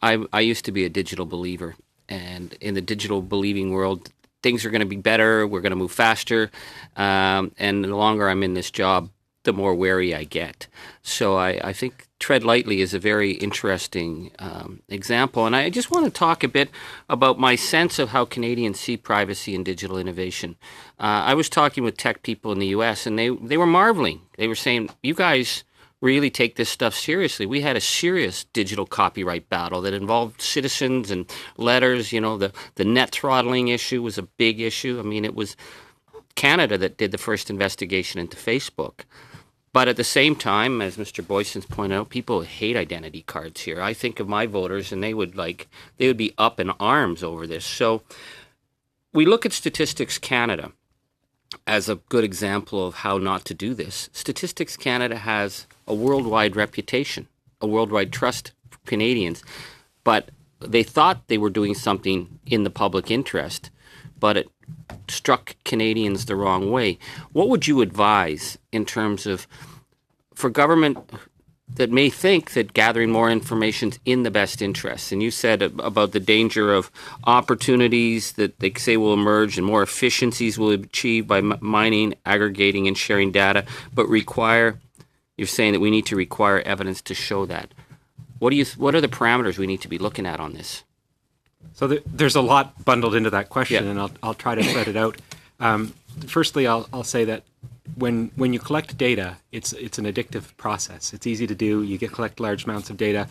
I, I used to be a digital believer, and in the digital believing world, things are going to be better. We're going to move faster, um, and the longer I'm in this job, the more wary I get. So I, I think tread lightly is a very interesting um, example, and I just want to talk a bit about my sense of how Canadians see privacy and digital innovation. Uh, I was talking with tech people in the U.S., and they they were marveling. They were saying, "You guys." Really take this stuff seriously. We had a serious digital copyright battle that involved citizens and letters. You know, the, the net throttling issue was a big issue. I mean, it was Canada that did the first investigation into Facebook. But at the same time, as Mr. Boysen's pointed out, people hate identity cards here. I think of my voters, and they would like they would be up in arms over this. So we look at Statistics Canada as a good example of how not to do this. Statistics Canada has a worldwide reputation, a worldwide trust for Canadians, but they thought they were doing something in the public interest, but it struck Canadians the wrong way. What would you advise in terms of for government that may think that gathering more information is in the best interest. And you said about the danger of opportunities that they say will emerge and more efficiencies will be achieved by mining, aggregating, and sharing data, but require. You're saying that we need to require evidence to show that. What do you? What are the parameters we need to be looking at on this? So the, there's a lot bundled into that question, Yeah. and I'll, I'll try to spread it out. Um, firstly, I'll, I'll say that when when you collect data, it's it's an addictive process. It's easy to do. You get collect large amounts of data.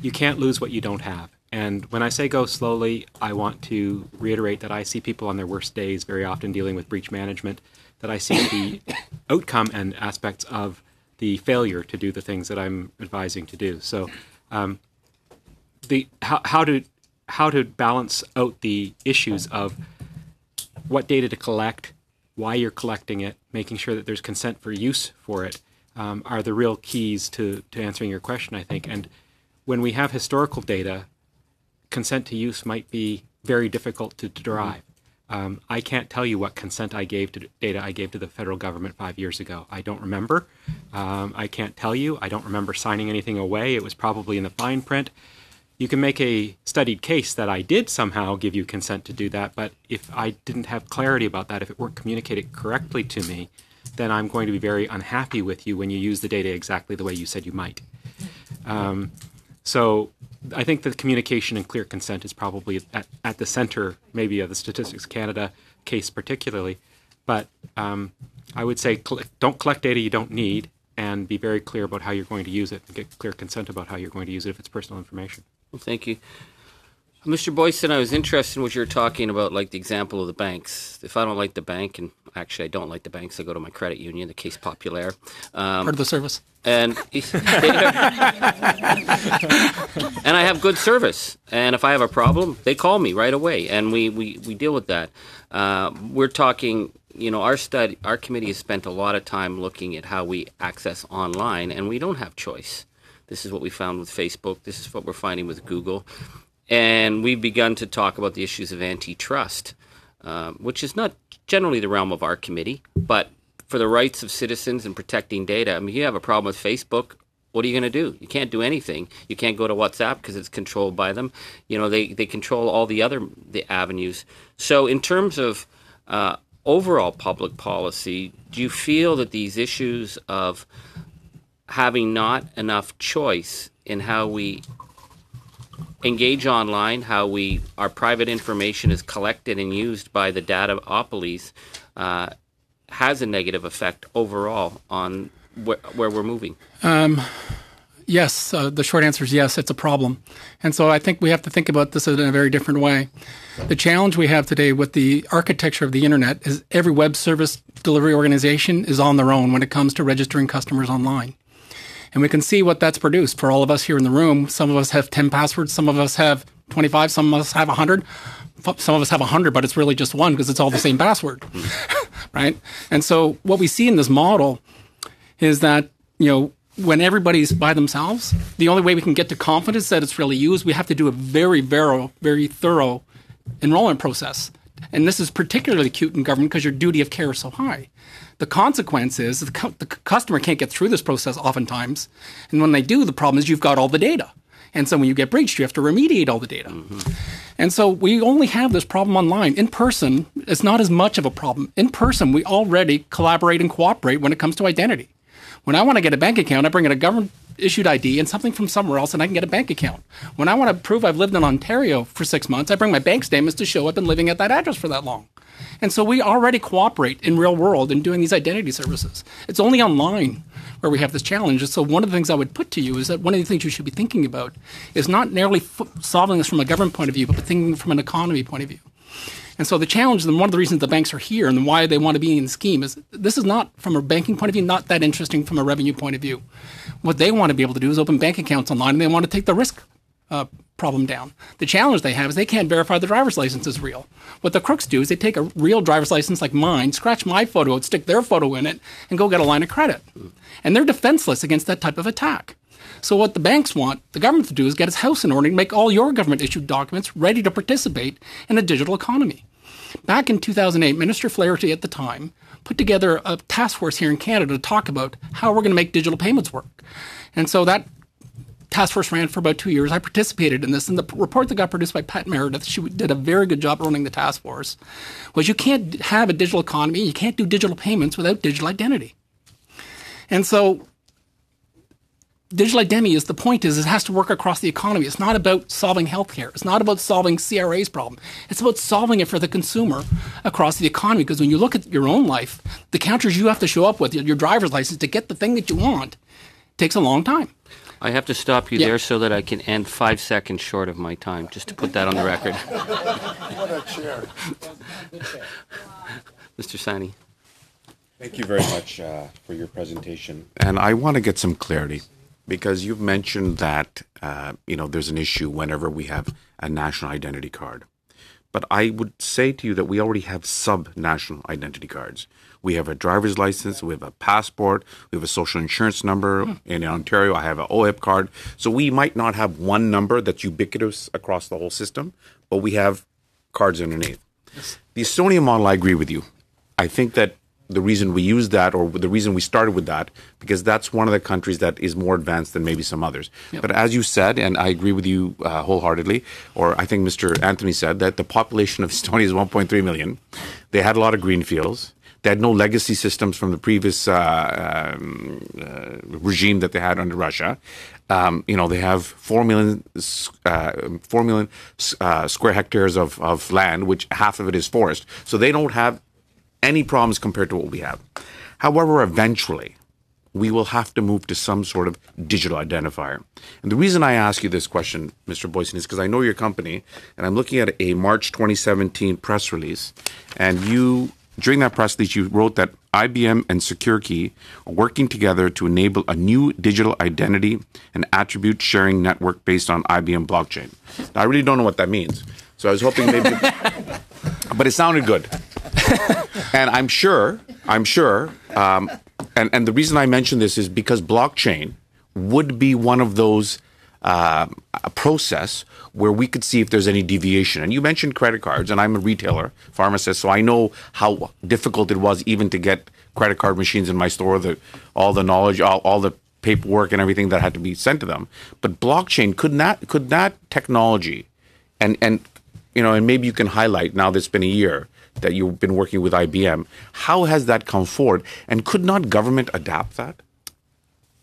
You can't lose what you don't have. And when I say go slowly, I want to reiterate that I see people on their worst days very often dealing with breach management. That I see the outcome and aspects of the failure to do the things that I'm advising to do. So, um, the how, how to how to balance out the issues of what data to collect, why you're collecting it, making sure that there's consent for use for it, um, are the real keys to, to answering your question, I think. And when we have historical data, consent to use might be very difficult to derive. Um, I can't tell you what consent I gave to data I gave to the federal government five years ago. I don't remember. Um, I can't tell you. I don't remember signing anything away. It was probably in the fine print you can make a studied case that I did somehow give you consent to do that, but if I didn't have clarity about that, if it weren't communicated correctly to me, then I'm going to be very unhappy with you when you use the data exactly the way you said you might. Um, so I think that communication and clear consent is probably at, at the center, maybe, of the Statistics Canada case particularly. But um, I would say don't collect data you don't need and be very clear about how you're going to use it and get clear consent about how you're going to use it if it's personal information. Well, thank you. Mr. Boysen, I was interested in what you were talking about, like the example of the banks. If I don't like the bank, and actually I don't like the banks, I go to my credit union, the Caisse Populaire. Um, Part of the service. and and I have good service. And if I have a problem, they call me right away, and we we, we deal with that. Uh, we're talking. You know, our study, our committee has spent a lot of time looking at how we access online, and we don't have choice. This is what we found with Facebook. This is what we're finding with Google, and we've begun to talk about the issues of antitrust, uh, which is not generally the realm of our committee, but for the rights of citizens and protecting data. I mean, you have a problem with Facebook. What are you going to do? You can't do anything. You can't go to WhatsApp because it's controlled by them. You know, they, they control all the other the avenues. So, in terms of uh, overall public policy, do you feel that these issues of having not enough choice in how we engage online, how we our private information is collected and used by the dataopolies, uh, has a negative effect overall on where, where we're moving. Um, yes, uh, the short answer is yes, it's a problem. And so I think we have to think about this in a very different way. The challenge we have today with the architecture of the internet is every web service delivery organization is on their own when it comes to registering customers online. And we can see what that's produced for all of us here in the room. Some of us have 10 passwords, some of us have 25, some of us have 100. Some of us have 100, but it's really just one because it's all the same password. right? And so what we see in this model is that, you know, when everybody's by themselves, the only way we can get to confidence that it's really used, we have to do a very, very, very thorough enrollment process. And this is particularly acute in government because your duty of care is so high. The consequence is the, cu- the customer can't get through this process oftentimes. And when they do, the problem is you've got all the data. And so when you get breached, you have to remediate all the data. Mm-hmm. And so we only have this problem online. In person, it's not as much of a problem. In person, we already collaborate and cooperate when it comes to identity. When I want to get a bank account, I bring in a government issued ID and something from somewhere else, and I can get a bank account. When I want to prove I've lived in Ontario for six months, I bring my bank statements to show I've been living at that address for that long. And so we already cooperate in real world in doing these identity services. It's only online where we have this challenge. And so one of the things I would put to you is that one of the things you should be thinking about is not merely f- solving this from a government point of view, but thinking from an economy point of view. And so the challenge, and one of the reasons the banks are here and why they want to be in the scheme is this is not, from a banking point of view, not that interesting from a revenue point of view. What they want to be able to do is open bank accounts online and they want to take the risk uh, problem down. The challenge they have is they can't verify the driver's license is real. What the crooks do is they take a real driver's license like mine, scratch my photo stick their photo in it, and go get a line of credit. And they're defenseless against that type of attack. So what the banks want the government to do is get its house in order and make all your government issued documents ready to participate in a digital economy. Back in 2008, Minister Flaherty at the time put together a task force here in Canada to talk about how we're going to make digital payments work. And so that task force ran for about two years. I participated in this, and the report that got produced by Pat Meredith, she did a very good job running the task force, was you can't have a digital economy, you can't do digital payments without digital identity. And so digital identity is the point is it has to work across the economy. It's not about solving healthcare. It's not about solving CRA's problem. It's about solving it for the consumer across the economy. Because when you look at your own life, the counters you have to show up with, your driver's license to get the thing that you want, takes a long time. I have to stop you Yeah. there so that I can end five seconds short of my time, just to put that on the record. What a chair. Mr. Saini. Thank you very much uh, for your presentation. And I want to get some clarity because you've mentioned that uh, you know there's an issue whenever we have a national identity card. But I would say to you that we already have sub-national identity cards. We have a driver's license, we have a passport, we have a social insurance number. In Ontario, I have an OHIP card. So we might not have one number that's ubiquitous across the whole system, but we have cards underneath. The Estonian model, I agree with you. I think that the reason we use that, or the reason we started with that, because that's one of the countries that is more advanced than maybe some others. But as you said, and I agree with you uh, wholeheartedly, or I think Mr. Anthony said that the population of Estonia is 1.3 million. They had a lot of green fields. They had no legacy systems from the previous uh, um, uh, regime that they had under Russia. Um, you know, they have 4 million, uh, 4 million uh, square hectares of, of land, which half of it is forest. So they don't have any problems compared to what we have. However, eventually, we will have to move to some sort of digital identifier. And the reason I ask you this question, Mr. Boysen, is because I know your company, and I'm looking at a March 2017 press release, and you, during that press release, you wrote that IBM and SecureKey are working together to enable a new digital identity and attribute sharing network based on IBM blockchain. Now, I really don't know what that means, so I was hoping maybe, but it sounded good and I'm sure, I'm sure, um, and and the reason I mention this is because blockchain would be one of those um, a process where we could see if there's any deviation. And you mentioned credit cards, and I'm a retailer, pharmacist, so I know how difficult it was even to get credit card machines in my store. The all the knowledge, all, all the paperwork, and everything that had to be sent to them. But blockchain could not could that technology, and and you know, and maybe you can highlight now that it's been a year that you've been working with IBM. How has that come forward? And could not government adapt that?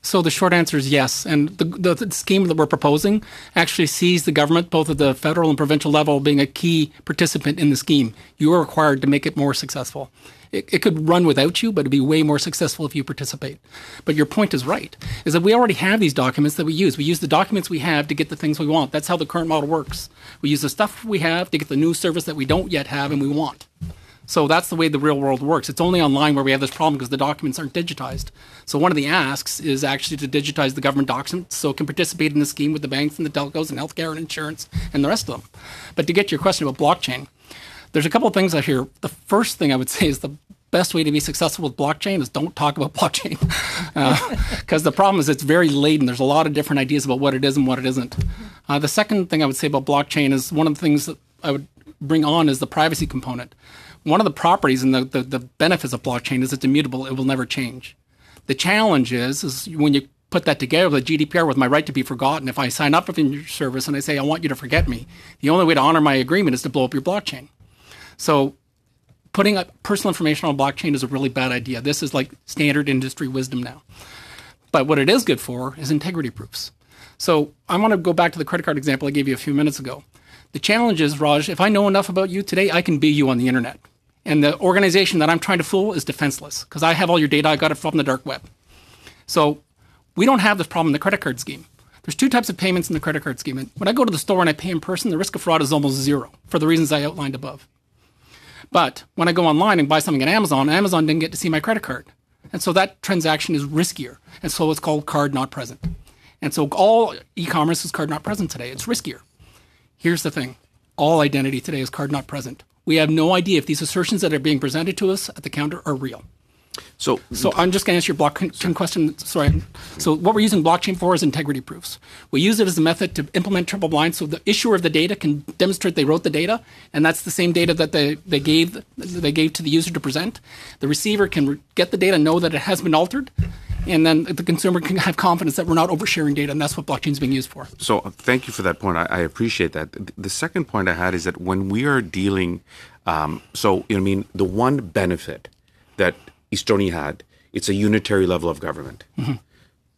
So the short answer is yes. And the, the, scheme that we're proposing actually sees the government, both at the federal and provincial level, being a key participant in the scheme. You are required to make it more successful. It, it could run without you, but it'd be way more successful if you participate. But your point is right, is that we already have these documents that we use. We use the documents we have to get the things we want. That's how the current model works. We use the stuff we have to get the new service that we don't yet have and we want. So that's the way the real world works. It's only online where we have this problem because the documents aren't digitized. So one of the asks is actually to digitize the government documents so it can participate in the scheme with the banks and the telcos and healthcare and insurance and the rest of them. But to get to your question about blockchain, there's a couple of things out here. The first thing I would say is the best way to be successful with blockchain is don't talk about blockchain because the problem is it's very laden. There's a lot of different ideas about what it is and what it isn't. Uh, the second thing I would say about blockchain is one of the things that I would bring on is the privacy component. One of the properties and the, the, the benefits of blockchain is it's immutable. It will never change. The challenge is, is when you put that together with the GDPR with my right to be forgotten. If I sign up for your service and I say I want you to forget me, the only way to honor my agreement is to blow up your blockchain. So putting up personal information on a blockchain is a really bad idea. This is like standard industry wisdom now. But what it is good for is integrity proofs. So I want to go back to the credit card example I gave you a few minutes ago. The challenge is, Raj, if I know enough about you today, I can be you on the internet. And the organization that I'm trying to fool is defenseless because I have all your data. I got it from the dark web. So we don't have this problem in the credit card scheme. There's two types of payments in the credit card scheme. And when I go to the store and I pay in person, the risk of fraud is almost zero for the reasons I outlined above. But when I go online and buy something at Amazon, Amazon didn't get to see my credit card. And so that transaction is riskier. And so it's called card not present. And so all e commerce is card not present today. It's riskier. Here's the thing all identity today is card not present. We have no idea if these assertions that are being presented to us at the counter are real. So, So I'm just going to answer your blockchain question. Sorry. So what we're using blockchain for is integrity proofs. We use it as a method to implement triple blind, so the issuer of the data can demonstrate they wrote the data, and that's the same data that they, they gave they gave to the user to present. The receiver can get the data, know that it has been altered, and then the consumer can have confidence that we're not oversharing data, and that's what blockchain is being used for. So uh, thank you for that point. I, I appreciate that. The second point I had is that when we are dealing, um, so you know, I mean, the one benefit that Estonia had, it's a unitary level of government. Mm-hmm.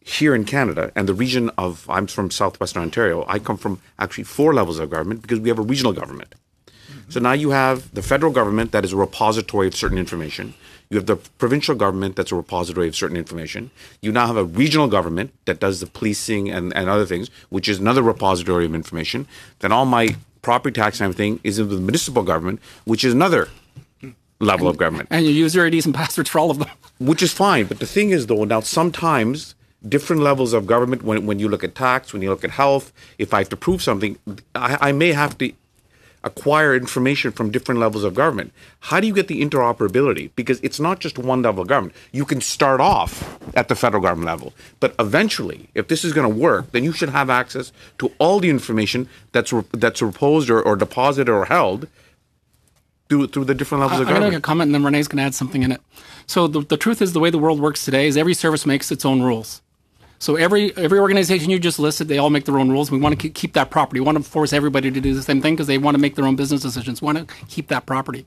Here in Canada and the region of, I'm from southwestern Ontario. I come from actually four levels of government because we have a regional government. Mm-hmm. So now you have the federal government that is a repository of certain information. You have the provincial government that's a repository of certain information. You now have a regional government that does the policing and, and other things, which is another repository of information. Then all my property tax and everything is in the municipal government, which is another level of government. And you use your IDs and passwords for all of them. Which is fine. But the thing is, though, now sometimes different levels of government, when, when you look at tax, when you look at health, if I have to prove something, I, I may have to acquire information from different levels of government. How do you get the interoperability? Because it's not just one level of government. You can start off at the federal government level, but eventually, if this is going to work, then you should have access to all the information that's re- that's reposed or, or deposited or held through through the different levels I- of I'm going to make a comment, and then René's going to add something in it. So the, the truth is, the way the world works today is every service makes its own rules. So every every organization you just listed, they all make their own rules. We want to keep, keep that property. We want to force everybody to do the same thing because they want to make their own business decisions. We want to keep that property.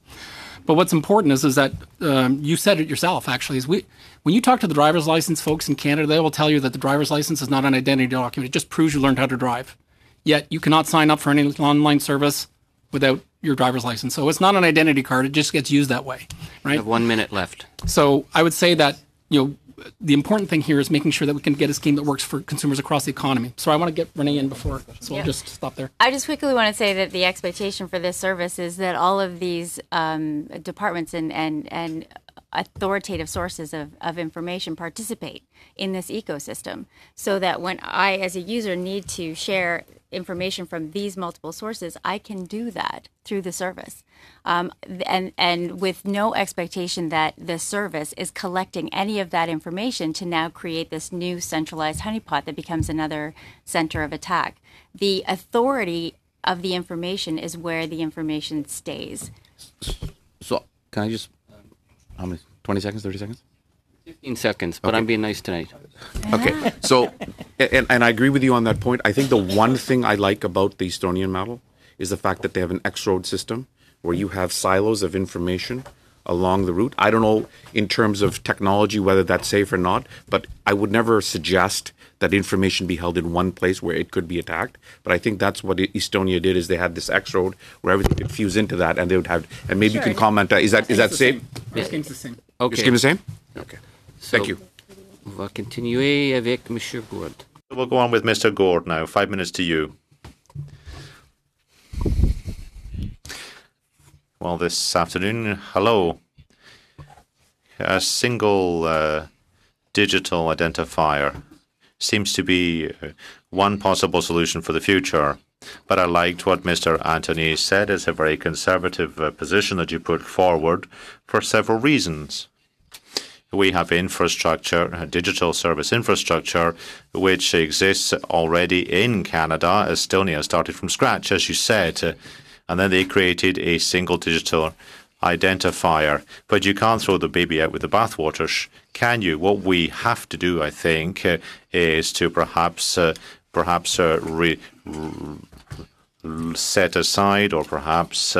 But what's important is is that um, you said it yourself. Actually, is we when you talk to the driver's license folks in Canada, they will tell you that the driver's license is not an identity document. It just proves you learned how to drive. Yet you cannot sign up for any online service without your driver's license. So it's not an identity card. It just gets used that way, I right? have one minute left. So I would say that you know the important thing here is making sure that we can get a scheme that works for consumers across the economy. So I want to get René in before, so Yeah. we'll just stop there. I just quickly want to say that the expectation for this service is that all of these um, departments and, and, and authoritative sources of, of information participate in this ecosystem so that when I, as a user, need to share information from these multiple sources, I can do that through the service. Um, and, and with no expectation that the service is collecting any of that information to now create this new centralized honeypot that becomes another center of attack. The authority of the information is where the information stays. So can I just how many? Twenty seconds? Thirty seconds? 15 seconds, but I'm being nice tonight. Okay, so and, and I agree with you on that point. I think the one thing I like about the Estonian model is the fact that they have an X road system where you have silos of information along the route. I don't know in terms of technology whether that's safe or not, but I would never suggest that information be held in one place where it could be attacked. But I think that's what Estonia did is they had this X road where everything could fuse into that, and they would have. And maybe you can comment. Uh, is that is that safe? This game's the same. Okay. Your scheme the same? Okay. Thank you. On va continuer avec Monsieur Gourde. We'll go on with Mr. Gourde now. Five minutes to you. Well, this afternoon, hello. A single uh, digital identifier seems to be uh, one possible solution for the future. But I liked what Mr. Anthony said. It's a very conservative uh, position that you put forward for several reasons we have infrastructure, uh, digital service infrastructure, which exists already in Canada. Estonia started from scratch, as you said, uh, and then they created a single digital identifier. But you can't throw the baby out with the bathwater, can you? What we have to do, I think, uh, is to perhaps, perhaps set aside or perhaps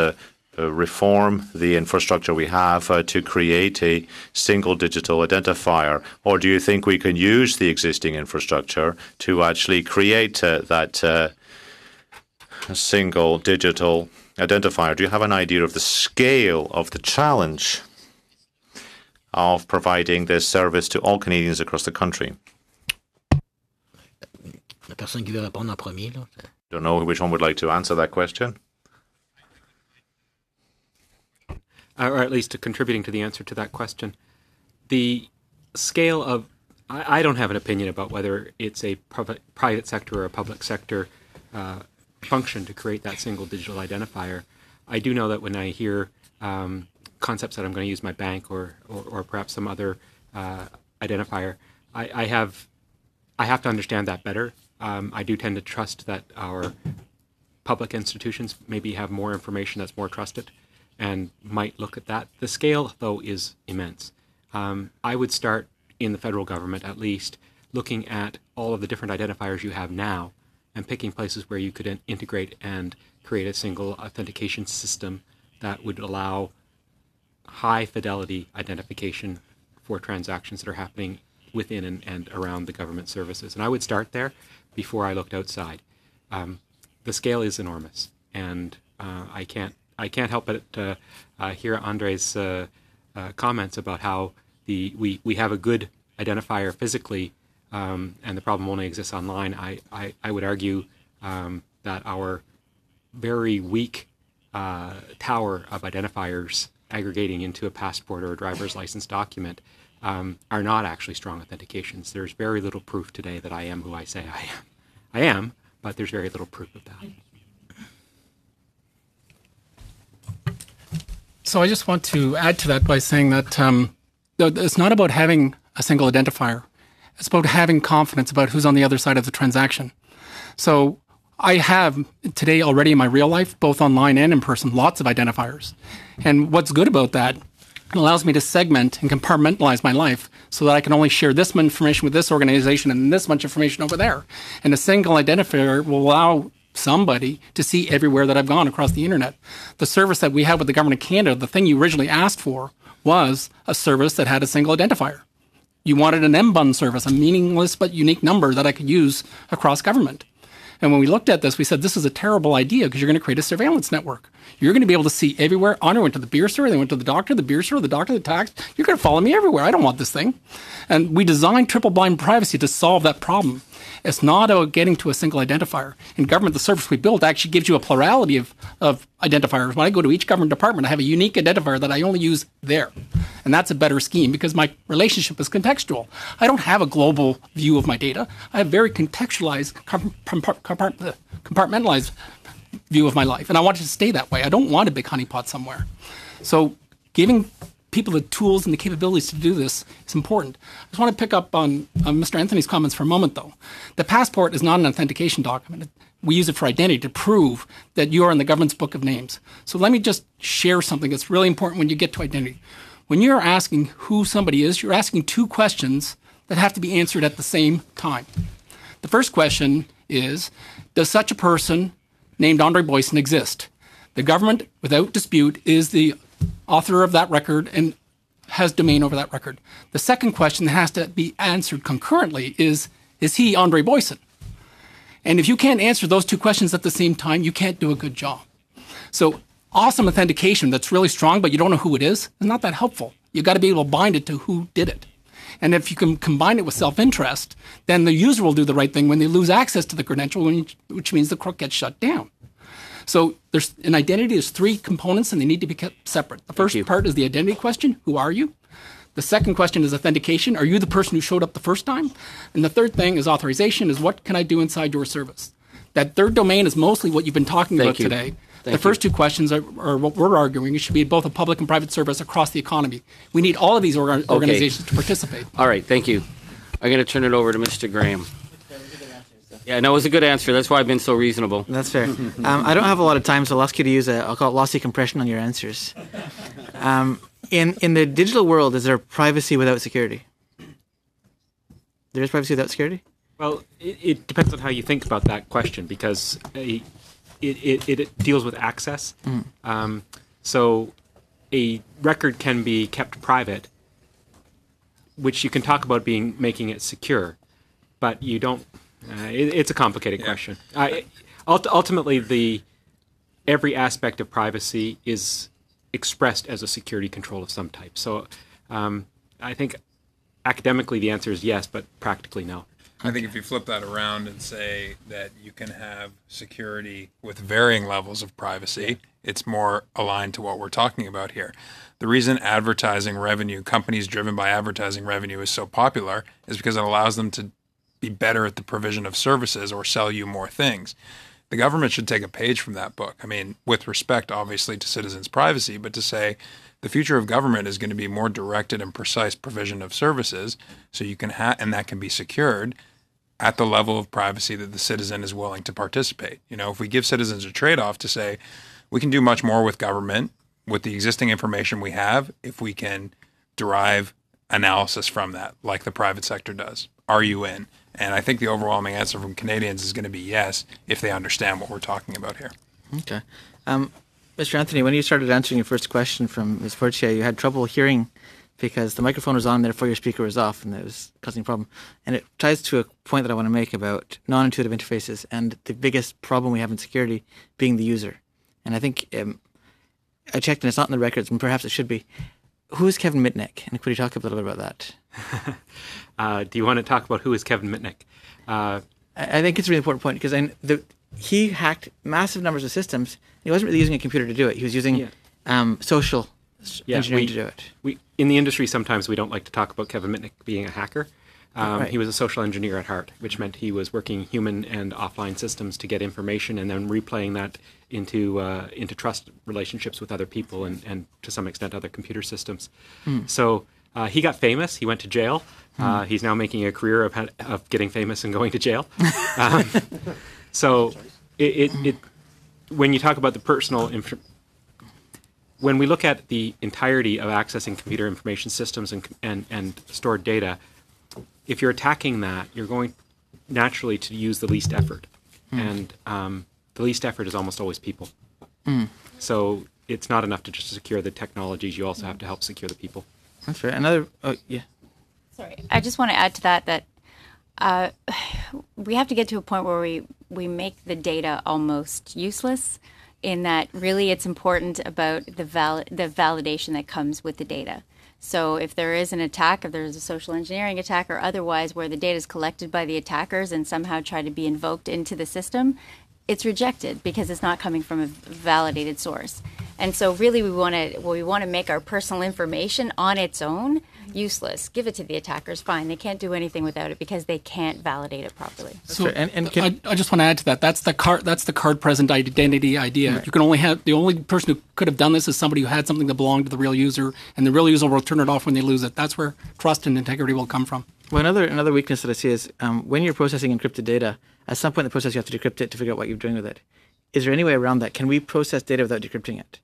reform the infrastructure we have uh, to create a single digital identifier? Or do you think we can use the existing infrastructure to actually create uh, that uh, single digital identifier? Do you have an idea of the scale of the challenge of providing this service to all Canadians across the country? La personne qui veut répondre en premier, là. Don't know which one would like to answer that question. Or at least contributing to the answer to that question. The scale of I, I don't have an opinion about whether it's a private, private sector or a public sector uh, function to create that single digital identifier. I do know that when I hear um, concepts that I'm going to use my bank or or, or perhaps some other uh, identifier. I, I have I have to understand that better. Um, I do tend to trust that our public institutions maybe have more information that's more trusted and might look at that. The scale, though, is immense. Um, I would start in the federal government at least looking at all of the different identifiers you have now and picking places where you could in- integrate and create a single authentication system that would allow high fidelity identification for transactions that are happening within and, and around the government services. And I would start there before I looked outside. Um, the scale is enormous, and uh, I can't I can't help but uh, uh, hear Andre's uh, comments about how the we, we have a good identifier physically, um, and the problem only exists online. I I, I would argue um, that our very weak uh, tower of identifiers aggregating into a passport or a driver's license document um, are not actually strong authentications. There's very little proof today that I am who I say I am. I am, but there's very little proof of that. So I just want to add to that by saying that um, it's not about having a single identifier. It's about having confidence about who's on the other side of the transaction. So I have today already in my real life, both online and in person, lots of identifiers. And what's good about that, it allows me to segment and compartmentalize my life so that I can only share this much information with this organization and this much information over there. And a single identifier will allow somebody to see everywhere that I've gone across the internet. The service that we have with the government of Canada, the thing you originally asked for was a service that had a single identifier. You wanted an MBUN service, a meaningless but unique number that I could use across government. And when we looked at this, we said this is a terrible idea because you're going to create a surveillance network. You're going to be able to see everywhere. Honor went to the beer store, they went to the doctor, the beer store, the doctor, the tax. You're going to follow me everywhere. I don't want this thing. And we designed triple blind privacy to solve that problem. It's not about getting to a single identifier. In government, the service we built actually gives you a plurality of, of identifiers. When I go to each government department, I have a unique identifier that I only use there. And that's a better scheme because my relationship is contextual. I don't have a global view of my data. I have very contextualized, compartmentalized view of my life. And I want it to stay that way. I don't want a big honeypot somewhere. So giving people the tools and the capabilities to do this is important. I just want to pick up on, on Mr. Anthony's comments for a moment, though. The passport is not an authentication document. We use it for identity to prove that you are in the government's book of names. So let me just share something that's really important when you get to identity. When you're asking who somebody is, you're asking two questions that have to be answered at the same time. The first question is Does such a person named Andre Boysen exist? The government, without dispute, is the author of that record and has domain over that record. The second question that has to be answered concurrently is Is he Andre Boysen? And if you can't answer those two questions at the same time, you can't do a good job. So, awesome authentication that's really strong, but you don't know who it is, is not that helpful. You've got to be able to bind it to who did it. And if you can combine it with self interest, then the user will do the right thing when they lose access to the credential, which means the crook gets shut down. So there's an identity. There's three components, and they need to be kept separate. The first part is the identity question: Who are you? The second question is authentication: Are you the person who showed up the first time? And the third thing is authorization: Is what can I do inside your service? That third domain is mostly what you've been talking Thank about you. today. Thank the first two questions are, are, what we're arguing. It should be both a public and private service across the economy. We need all of these orga- organizations to participate. All right, thank you. I'm going to turn it over to Mr. Graham. Yeah, no, it was a good answer. That's why I've been so reasonable. That's fair. Um, I don't have a lot of time, so I'll ask you to use a, I'll call it lossy compression on your answers. Um, in, in the digital world, is there privacy without security? There is privacy without security? Well, it, it depends on how you think about that question because a, it, it, it deals with access. Mm. Um, so a record can be kept private, which you can talk about being making it secure, but you don't. Uh, it, it's a complicated question. Uh, ult- ultimately, the every aspect of privacy is expressed as a security control of some type. So um, I think academically the answer is yes, but practically no. I think if you flip that around and say that you can have security with varying levels of privacy, it's more aligned to what we're talking about here. The reason advertising revenue, companies driven by advertising revenue, is so popular is because it allows them to be better at the provision of services or sell you more things. The government should take a page from that book. I mean, with respect, obviously, to citizens' privacy, but to say The future of government is going to be more directed and precise provision of services, so you can have, and that can be secured at the level of privacy that the citizen is willing to participate. You know, if we give citizens a trade off to say, we can do much more with government with the existing information we have if we can derive analysis from that, like the private sector does. Are you in? And I think the overwhelming answer from Canadians is going to be yes if they understand what we're talking about here. Okay. Um, Mr. Anthony, when you started answering your first question from Ms. Fortier, you had trouble hearing because the microphone was on, therefore your speaker was off, and it was causing a problem. And it ties to a point that I want to make about non-intuitive interfaces and the biggest problem we have in security being the user. And I think um, I checked, and it's not in the records, and perhaps it should be. Who is Kevin Mitnick? And could you talk a little bit about that? Uh, do you want to talk about who is Kevin Mitnick? Uh, I I think it's a really important point because I, the, he hacked massive numbers of systems. He wasn't really using a computer to do it. He was using Yeah. um, social s- engineering we, to do it. We in the industry sometimes we don't like to talk about Kevin Mitnick being a hacker. Um, Right. He was a social engineer at heart, which meant he was working human and offline systems to get information and then replaying that into uh, into trust relationships with other people and, and to some extent other computer systems. Hmm. So uh, he got famous. He went to jail. Uh, Hmm. he's now making a career of, of getting famous and going to jail. um, so it, it, it when you talk about the personal inf- when we look at the entirety of accessing computer information systems and, and, and stored data, if you're attacking that, you're going naturally to use the least effort. Hmm. And um, the least effort is almost always people. Hmm. So it's not enough to just secure the technologies, you also have to help secure the people. That's right. Another, oh, yeah. Sorry, I just want to add to that that uh, we have to get to a point where we we make the data almost useless. In that, really, it's important about the val- the validation that comes with the data. So, if there is an attack, if there's a social engineering attack, or otherwise, where the data is collected by the attackers and somehow try to be invoked into the system, it's rejected because it's not coming from a validated source. And so, really, we want to well, we want to make our personal information on its own useless. Give it to the attackers. Fine, they can't do anything without it because they can't validate it properly. So, I, I just want to add to that. That's the card. That's the card present identity idea. You can only have the only person who could have done this is somebody who had something that belonged to the real user, and the real user will turn it off when they lose it. That's where trust and integrity will come from. Well, another another weakness that I see is um, when you're processing encrypted data, at some point in the process you have to decrypt it to figure out what you're doing with it. Is there any way around that? Can we process data without decrypting it?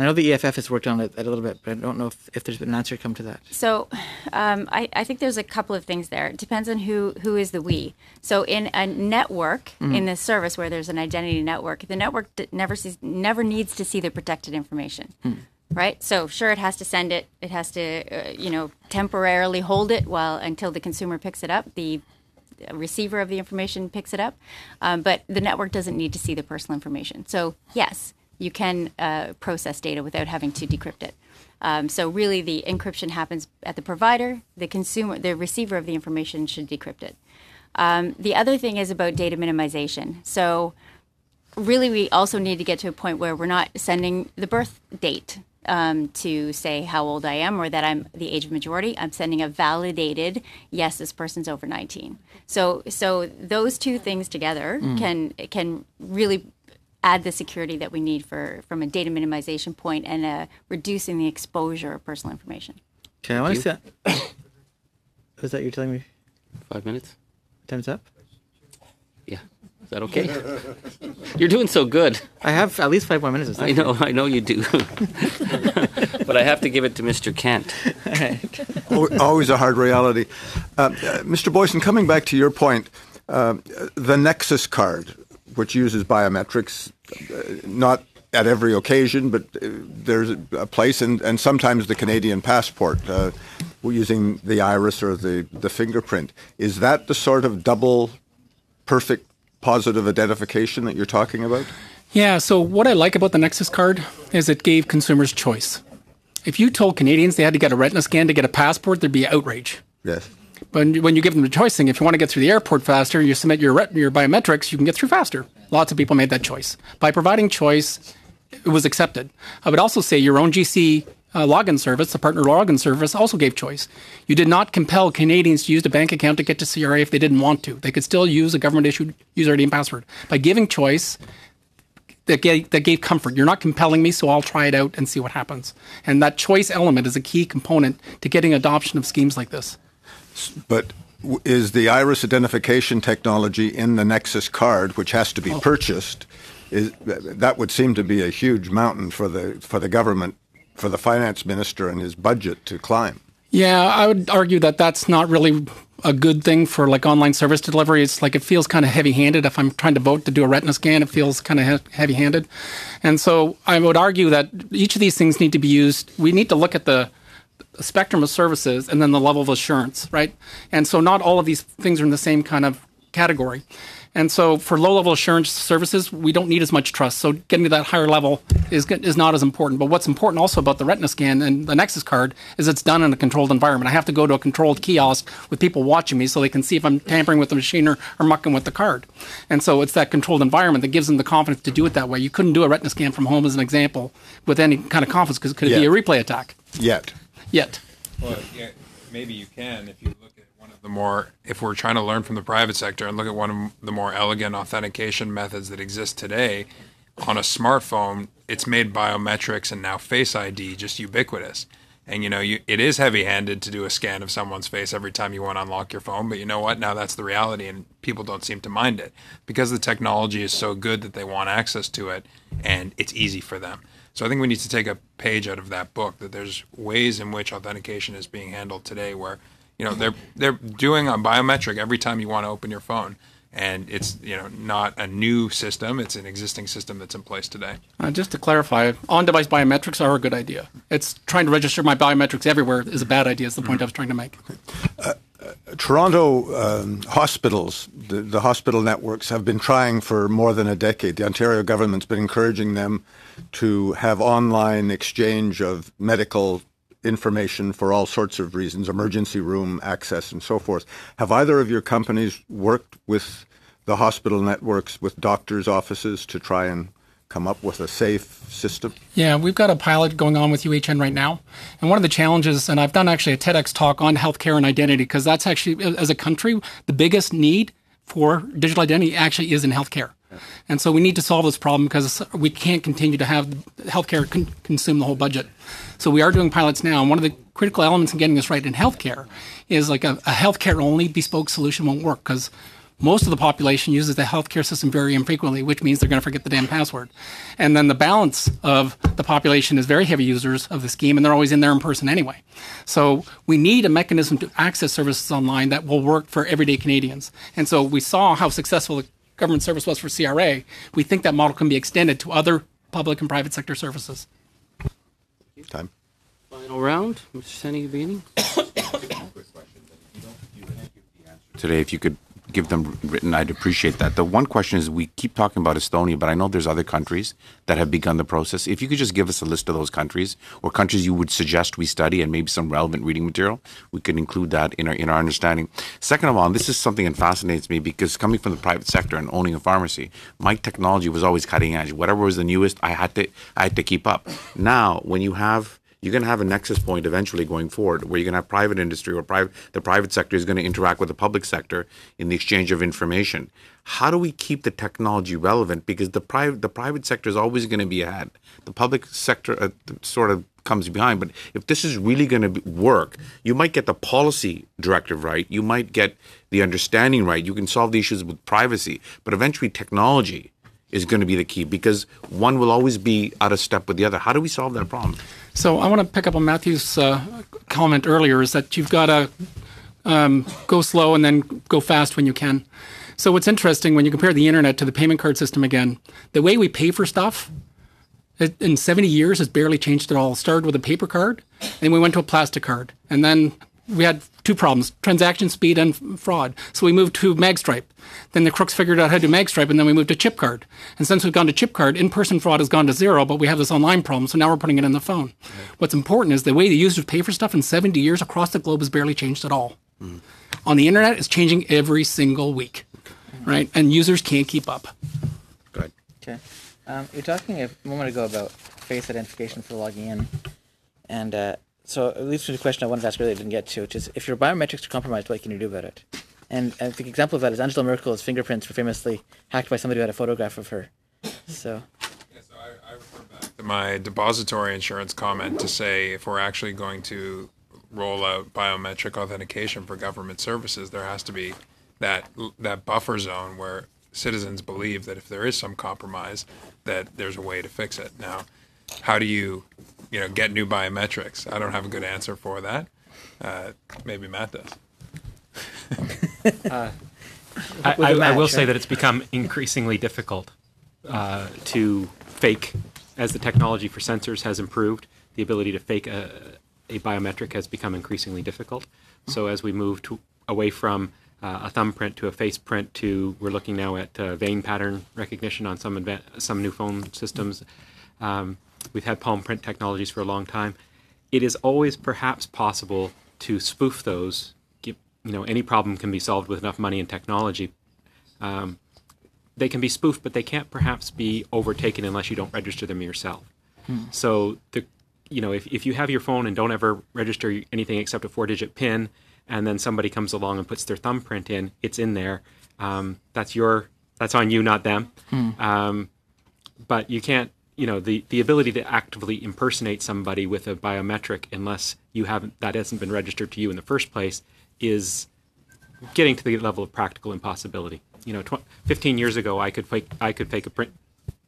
I know the EFF has worked on it a little bit, but I don't know if, if there's been an answer come to that. So, um, I, I think there's a couple of things there. It depends on who who is the we. So, in a network, Mhm. in this service where there's an identity network, the network d- never sees, never needs to see the protected information, right? So, sure, it has to send it. It has to, uh, you know, temporarily hold it while until the consumer picks it up. The receiver of the information picks it up, um, but the network doesn't need to see the personal information. So, yes, you can uh, process data without having to decrypt it. Um, so really, the encryption happens at the provider. The consumer, the receiver of the information, should decrypt it. Um, the other thing is about data minimization. So really, we also need to get to a point where we're not sending the birth date um, to say how old I am or that I'm the age of majority. I'm sending a validated yes, this person's over 19. So so those two things together Mm. can can really add the security that we need for from a data minimization point and uh, reducing the exposure of personal information. Okay, I want to Thank see. Was that you're telling me? Five minutes. Time's up. Yeah. Is that okay? You're doing so good. I have at least five more minutes. I know, I know you do. but I have to give it to Mr. Kent. Al- Always a hard reality. Uh, uh, Mr. Boysen, coming back to your point, uh, the Nexus card, which uses biometrics, uh, not at every occasion, but uh, there's a place, and, and sometimes the Canadian passport, uh, using the iris or the, the fingerprint. Is that the sort of double perfect positive identification that you're talking about? Yeah, so what I like about the Nexus card is it gave consumers choice. If you told Canadians they had to get a retina scan to get a passport, there'd be outrage. Yes. But when you give them the choice thing, if you want to get through the airport faster, you submit your your biometrics, you can get through faster. Lots of people made that choice. By providing choice, it was accepted. I would also say your own GC uh, login service, the partner login service, also gave choice. You did not compel Canadians to use a bank account to get to CRA if they didn't want to. They could still use a government issued user ID and password. By giving choice, that gave, that gave comfort. You're not compelling me, so I'll try it out and see what happens. And that choice element is a key component to getting adoption of schemes like this. But is the iris identification technology in the Nexus card, which has to be oh. purchased, is that would seem to be a huge mountain for the for the government, for the finance minister and his budget to climb. Yeah, I would argue that that's not really a good thing for like online service delivery. It's like it feels kind of heavy-handed. If I'm trying to vote to do a retina scan, it feels kind of he- heavy-handed. And so I would argue that each of these things need to be used. We need to look at the spectrum of services and then the level of assurance, right? And so not all of these things are in the same kind of category. And so for low level assurance services, we don't need as much trust. So getting to that higher level is, is not as important. But what's important also about the retina scan and the Nexus card is it's done in a controlled environment. I have to go to a controlled kiosk with people watching me so they can see if I'm tampering with the machine or, or mucking with the card. And so it's that controlled environment that gives them the confidence to do it that way. You couldn't do a retina scan from home as an example with any kind of confidence because it could be a replay attack. Yet. Yet. Well, yeah, maybe you can if you look at one of the more, if we're trying to learn from the private sector and look at one of the more elegant authentication methods that exist today on a smartphone, it's made biometrics and now Face ID just ubiquitous. And you know, you, it is heavy-handed to do a scan of someone's face every time you want to unlock your phone. But you know what? Now that's the reality, and people don't seem to mind it because the technology is so good that they want access to it, and it's easy for them. So I think we need to take a page out of that book that there's ways in which authentication is being handled today where you know they're they're doing a biometric every time you want to open your phone and it's you know not a new system it's an existing system that's in place today Uh, just to clarify, on-device biometrics are a good idea. It's trying to register my biometrics everywhere is a bad idea. Is the point I was trying to make. Toronto um, hospitals, the, the hospital networks, have been trying for more than a decade. The Ontario government's been encouraging them to have online exchange of medical information for all sorts of reasons, emergency room access and so forth. Have either of your companies worked with the hospital networks, with doctors' offices to try and come up with a safe system? Yeah, we've got a pilot going on with UHN right now. And one of the challenges, and I've done actually a TEDx talk on healthcare and identity, because that's actually, as a country, the biggest need for digital identity actually is in healthcare. And so we need to solve this problem because we can't continue to have healthcare con- consume the whole budget. So we are doing pilots now. And one of the critical elements in getting this right in healthcare is like a, a healthcare only bespoke solution won't work because most of the population uses the healthcare system very infrequently, which means they're going to forget the damn password. And then the balance of the population is very heavy users of the scheme, and they're always in there in person anyway. So we need a mechanism to access services online that will work for everyday Canadians. And so we saw how successful the government service was for CRA. We think that model can be extended to other public and private sector services. Time. Final round, Mr. Senny Beanie. today. If you could give them written, I'd appreciate that. The one question is we keep talking about Estonia, but I know there's other countries that have begun the process. If you could just give us a list of those countries or countries you would suggest we study and maybe some relevant reading material, we could include that in our in our understanding. Second of all, and this is something that fascinates me because coming from the private sector and owning a pharmacy, my technology was always cutting edge. Whatever was the newest, I had to I had to keep up. Now, when you have you're going to have a nexus point eventually going forward where you're going to have private industry or private the private sector is going to interact with the public sector in the exchange of information. How do we keep the technology relevant? Because the private the private sector is always going to be ahead. The public sector uh, sort of comes behind but if this is really going to work you might get the policy directive right you might get the understanding right you can solve the issues with privacy but eventually technology is going to be the key because one will always be out of step with the other. How do we solve that problem So I want to pick up on Matthew's uh, comment earlier is that you've got to um, go slow and then go fast when you can. So what's interesting when you compare the internet to the payment card system again, the way we pay for stuff it, in 70 years has barely changed at all. It started with a paper card, and we went to a plastic card, and then we had two problems: transaction speed and f- fraud. So we moved to MagStripe. Then the crooks figured out how to do MagStripe, and then we moved to chip card. And since we've gone to chip card, in-person fraud has gone to zero, but we have this online problem. So now we're putting it in the phone. What's important is the way the users pay for stuff in 70 years across the globe has barely changed at all. On the internet, it's changing every single week, right? And users can't keep up. Good. Okay. Um, you're talking a moment ago about face identification for logging in. And uh, so it leads to the question I wanted to ask earlier, I didn't get to, which is if your biometrics are compromised, what can you do about it? And I think example of that is Angela Merkel's fingerprints were famously hacked by somebody who had a photograph of her. So my depository insurance comment to say if we're actually going to roll out biometric authentication for government services, there has to be that that buffer zone where citizens believe that if there is some compromise, that there's a way to fix it. Now, how do you, you know, get new biometrics? I don't have a good answer for that. Uh, maybe Matt does. Uh, I, With I, a I match, will say that it's become increasingly difficult uh, to fake as the technology for sensors has improved. The ability to fake a, a biometric has become increasingly difficult. So as we move to, away from uh, a thumbprint to a face print to we're looking now at uh, vein pattern recognition on some adva- some new phone systems. Um, we've had palm print technologies for a long time. It is always perhaps possible to spoof those. Give, you know, any problem can be solved with enough money and technology. Um, they can be spoofed, but they can't perhaps be overtaken unless you don't register them yourself. Hmm. So the, you know, if, if you have your phone and don't ever register anything except a four-digit PIN, and then somebody comes along and puts their thumbprint in, it's in there. Um, that's your, that's on you, not them. Hmm. Um, but you can't, you know, the, the ability to actively impersonate somebody with a biometric, unless you haven't, that hasn't been registered to you in the first place, is getting to the level of practical impossibility. You know, tw- 15 years ago, I could fake, I could fake a print,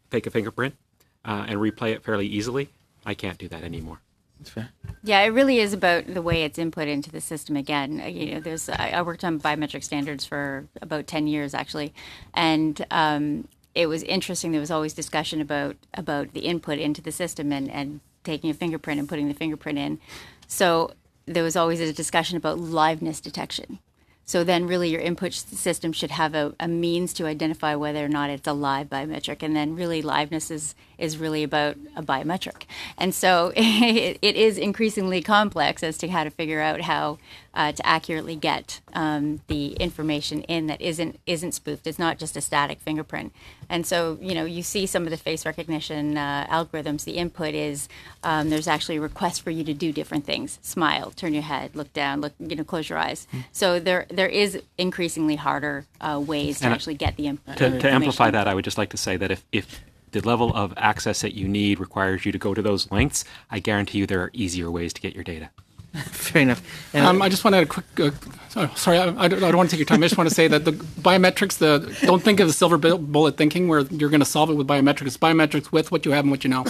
fake a fingerprint, uh, and replay it fairly easily. I can't do that anymore. That's fair. Yeah, it really is about the way it's input into the system. Again, Uh, you know, there's I, I worked on biometric standards for about ten years actually, and um, it was interesting. There was always discussion about about the input into the system and and taking a fingerprint and putting the fingerprint in. So there was always a discussion about liveness detection. So then, really, your input system should have a, a means to identify whether or not it's a live biometric, and then really, liveness is is really about a biometric. And so, it, it is increasingly complex as to how to figure out how uh, to accurately get um, the information in that isn't isn't spoofed. It's not just a static fingerprint. And so, you know, you see some of the face recognition uh, algorithms. The input is um, there's actually a request for you to do different things: smile, turn your head, look down, look, you know, close your eyes. So there there is increasingly harder uh, ways to And actually get the input. To, to amplify that, I would just like to say that if, if the level of access that you need requires you to go to those lengths, I guarantee you there are easier ways to get your data. Fair enough. And Um, I just want to add a quick. Uh, sorry, sorry I, I, don't, I don't want to take your time. I just want to say that the biometrics, the don't think of the silver bullet thinking where you're going to solve it with biometrics. It's biometrics with what you have and what you know.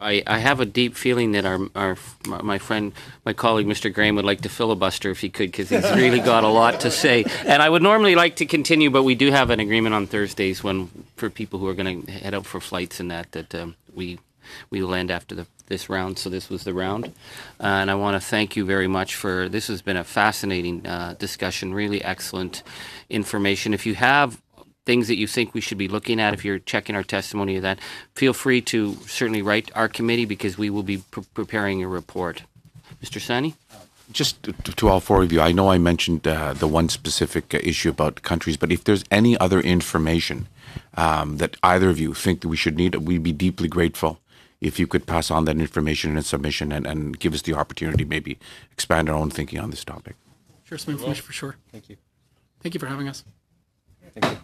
I, I have a deep feeling that our, our my friend, my colleague, Mr. Graham, would like to filibuster if he could, because he's really got a lot to say. And I would normally like to continue, but we do have an agreement on Thursdays when for people who are going to head out for flights and that that um, we we will end after the, this round. So this was the round, uh, and I want to thank you very much for this. Has been a fascinating uh, discussion, really excellent information. If you have things that you think we should be looking at if you're checking our testimony of that feel free to certainly write our committee because we will be pre- preparing a report mr Saini Just to, to all four of you, I know I mentioned uh, the one specific uh, issue about countries, but if there's any other information um, that either of you think that we should need, we'd be deeply grateful if you could pass on that information in a submission and, and give us the opportunity to maybe expand our own thinking on this topic. Sure, some information for sure. Thank you. Thank you for having us. Thank you.